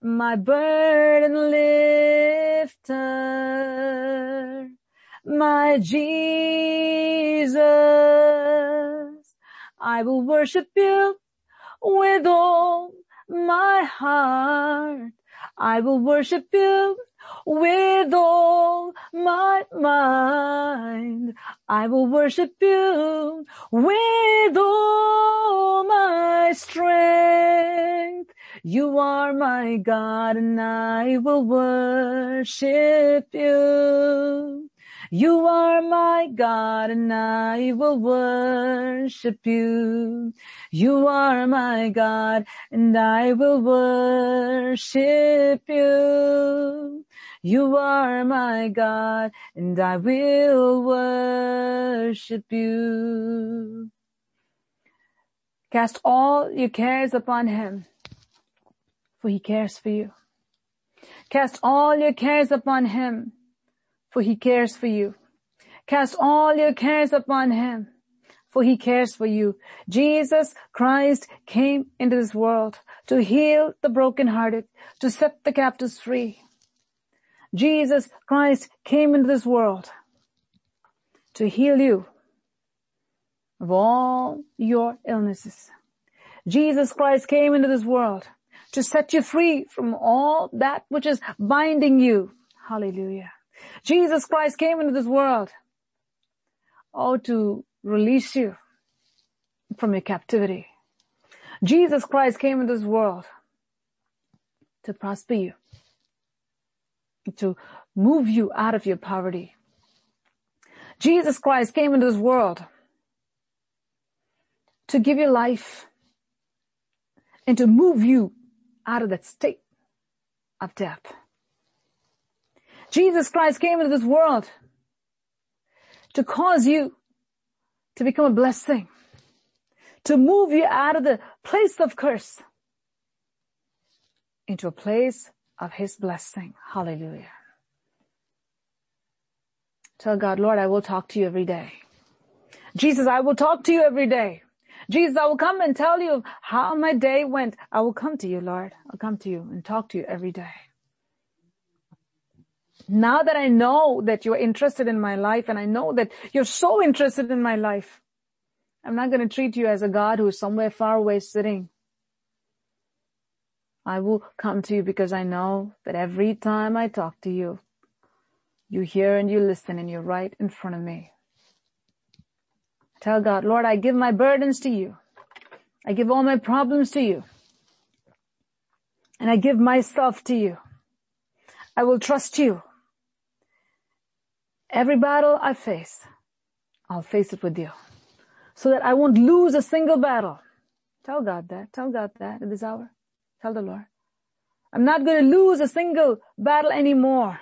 my burden lifter, my Jesus. I will worship you with all my heart. I will worship you with all my mind. I will worship you with all my strength. You are my God and I will worship you. You are my God and I will worship you. You are my God and I will worship you. You are my God and I will worship you. Cast all your cares upon him for he cares for you. Cast all your cares upon him, for he cares for you. Cast all your cares upon him, for he cares for you. Jesus Christ came into this world to heal the brokenhearted, to set the captives free. Jesus Christ came into this world to heal you of all your illnesses. Jesus Christ came into this world to set you free from all that which is binding you. Hallelujah. Jesus Christ came into this world, oh, to release you from your captivity. Jesus Christ came into this world to prosper you, to move you out of your poverty. Jesus Christ came into this world to give you life and to move you out of that state of death. Jesus Christ came into this world to cause you to become a blessing, to move you out of the place of curse into a place of his blessing. Hallelujah. Tell God, Lord, I will talk to you every day. Jesus, I will talk to you every day. Jesus, I will come and tell you how my day went. I will come to you, Lord. I'll come to you and talk to you every day. Now that I know that you're interested in my life and I know that you're so interested in my life, I'm not going to treat you as a God who is somewhere far away sitting. I will come to you because I know that every time I talk to you, you hear and you listen and you're right in front of me. Tell God, Lord, I give my burdens to you. I give all my problems to you. And I give myself to you. I will trust you. Every battle I face, I'll face it with you. So that I won't lose a single battle. Tell God that. Tell God that in this hour. Tell the Lord. I'm not going to lose a single battle anymore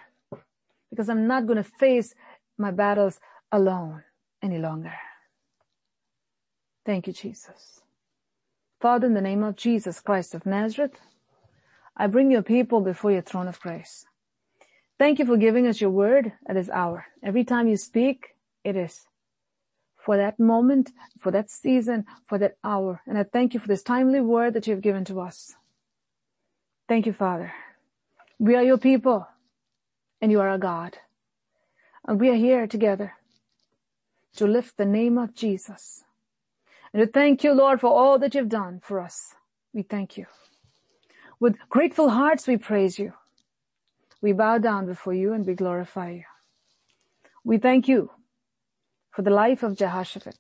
because I'm not going to face my battles alone any longer. Thank you, Jesus. Father, in the name of Jesus Christ of Nazareth, I bring your people before your throne of grace. Thank you for giving us your word at this hour. Every time you speak, it is for that moment, for that season, for that hour. And I thank you for this timely word that you have given to us. Thank you, Father. We are your people and you are our God. And we are here together to lift the name of Jesus and to thank you, Lord, for all that you've done for us. We thank you. With grateful hearts, we praise you. We bow down before you and we glorify you. We thank you for the life of Jehoshaphat.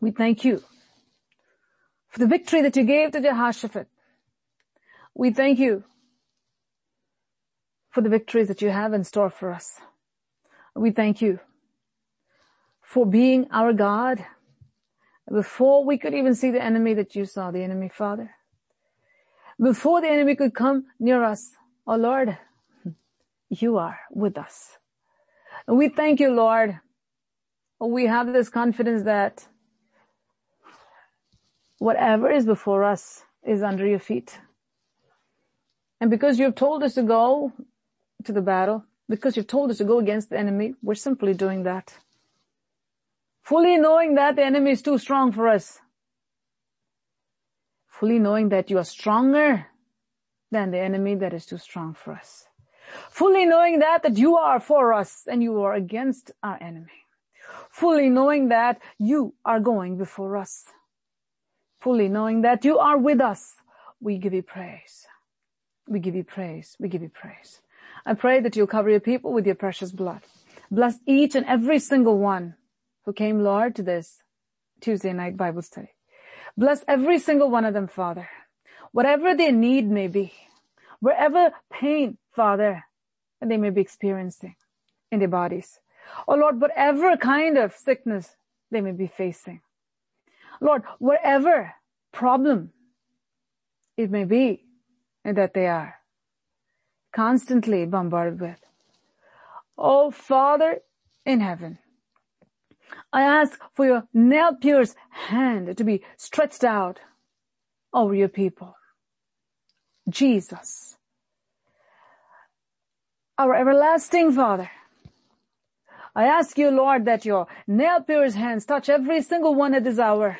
We thank you for the victory that you gave to Jehoshaphat. We thank you for the victories that you have in store for us. We thank you for being our God before we could even see the enemy that you saw, the enemy, Father. Before the enemy could come near us, oh Lord, you are with us. And we thank you, Lord. We have this confidence that whatever is before us is under your feet. And because you've told us to go to the battle, because you've told us to go against the enemy, we're simply doing that fully knowing that the enemy is too strong for us, fully knowing that you are stronger than the enemy that is too strong for us, fully knowing that, that you are for us and you are against our enemy, fully knowing that you are going before us, fully knowing that you are with us, we give you praise. We give you praise. We give you praise. I pray that you'll cover your people with your precious blood. Bless each and every single one who came, Lord, to this Tuesday night Bible study. Bless every single one of them, Father. Whatever their need may be, wherever pain, Father, and they may be experiencing in their bodies. Oh Lord, whatever kind of sickness they may be facing. Lord, whatever problem it may be that they are constantly bombarded with. Oh Father in heaven, I ask for your nail pierced hand to be stretched out over your people. Jesus, our everlasting Father, I ask you, Lord, that your nail pierced hands touch every single one at this hour.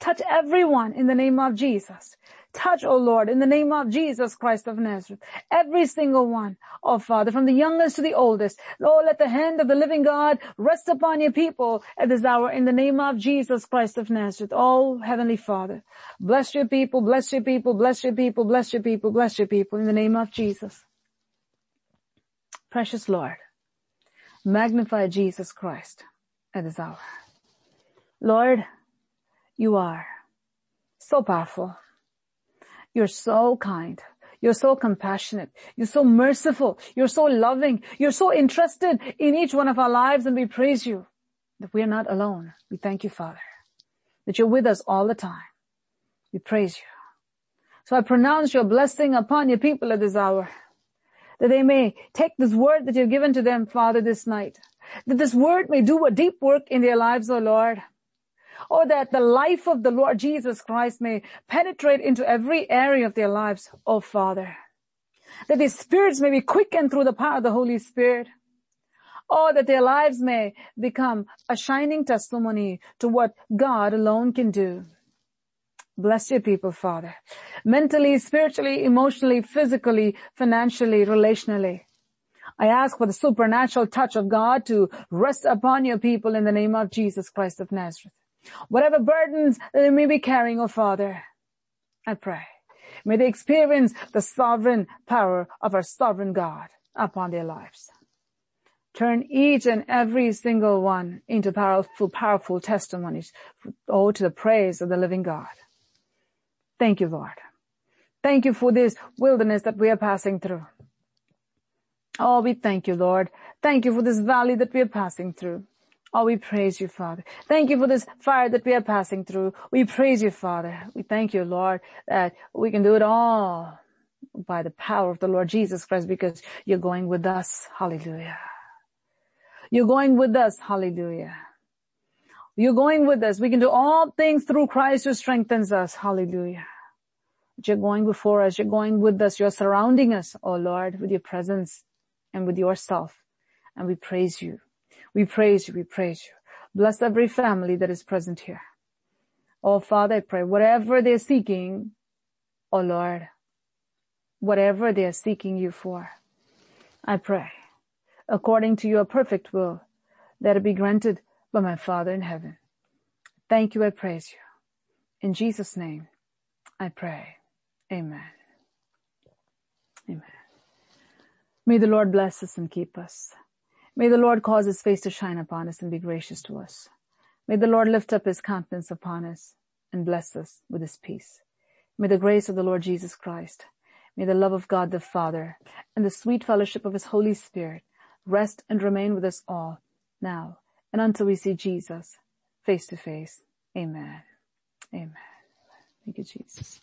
Touch everyone in the name of Jesus. Touch, O oh Lord, in the name of Jesus Christ of Nazareth. Every single one, oh Father, from the youngest to the oldest. Lord, let the hand of the living God rest upon your people at this hour in the name of Jesus Christ of Nazareth. Oh, Heavenly Father, bless your people, bless your people, bless your people, bless your people, bless your people in the name of Jesus. Precious Lord, magnify Jesus Christ at this hour. Lord, you are so powerful. You're so kind. You're so compassionate. You're so merciful. You're so loving. You're so interested in each one of our lives and we praise you that we are not alone. We thank you, Father, that you're with us all the time. We praise you. So I pronounce your blessing upon your people at this hour, that they may take this word that you've given to them, Father, this night, that this word may do a deep work in their lives, O Lord, or that the life of the Lord Jesus Christ may penetrate into every area of their lives, oh Father. That their spirits may be quickened through the power of the Holy Spirit. Or that their lives may become a shining testimony to what God alone can do. Bless your people, Father. Mentally, spiritually, emotionally, physically, financially, relationally. I ask for the supernatural touch of God to rest upon your people in the name of Jesus Christ of Nazareth. Whatever burdens they may be carrying, oh Father, I pray. May they experience the sovereign power of our sovereign God upon their lives. Turn each and every single one into powerful, powerful testimonies, oh, to the praise of the living God. Thank you, Lord. Thank you for this wilderness that we are passing through. Oh, we thank you, Lord. Thank you for this valley that we are passing through. Oh, we praise you, Father. Thank you for this fire that we are passing through. We praise you, Father. We thank you, Lord, that we can do it all by the power of the Lord Jesus Christ because you're going with us. Hallelujah. You're going with us. Hallelujah. You're going with us. We can do all things through Christ who strengthens us. Hallelujah. You're going before us. You're going with us. You're surrounding us, oh Lord, with your presence and with yourself. And we praise you. We praise you. We praise you. Bless every family that is present here. Oh Father, I pray whatever they're seeking, oh Lord, whatever they are seeking you for, I pray according to your perfect will that it be granted by my Father in heaven. Thank you. I praise you. In Jesus name, I pray. Amen. Amen. May the Lord bless us and keep us. May the Lord cause his face to shine upon us and be gracious to us. May the Lord lift up his countenance upon us and bless us with his peace. May the grace of the Lord Jesus Christ, may the love of God the Father and the sweet fellowship of his Holy Spirit rest and remain with us all now and until we see Jesus face to face. Amen. Amen. Thank you, Jesus.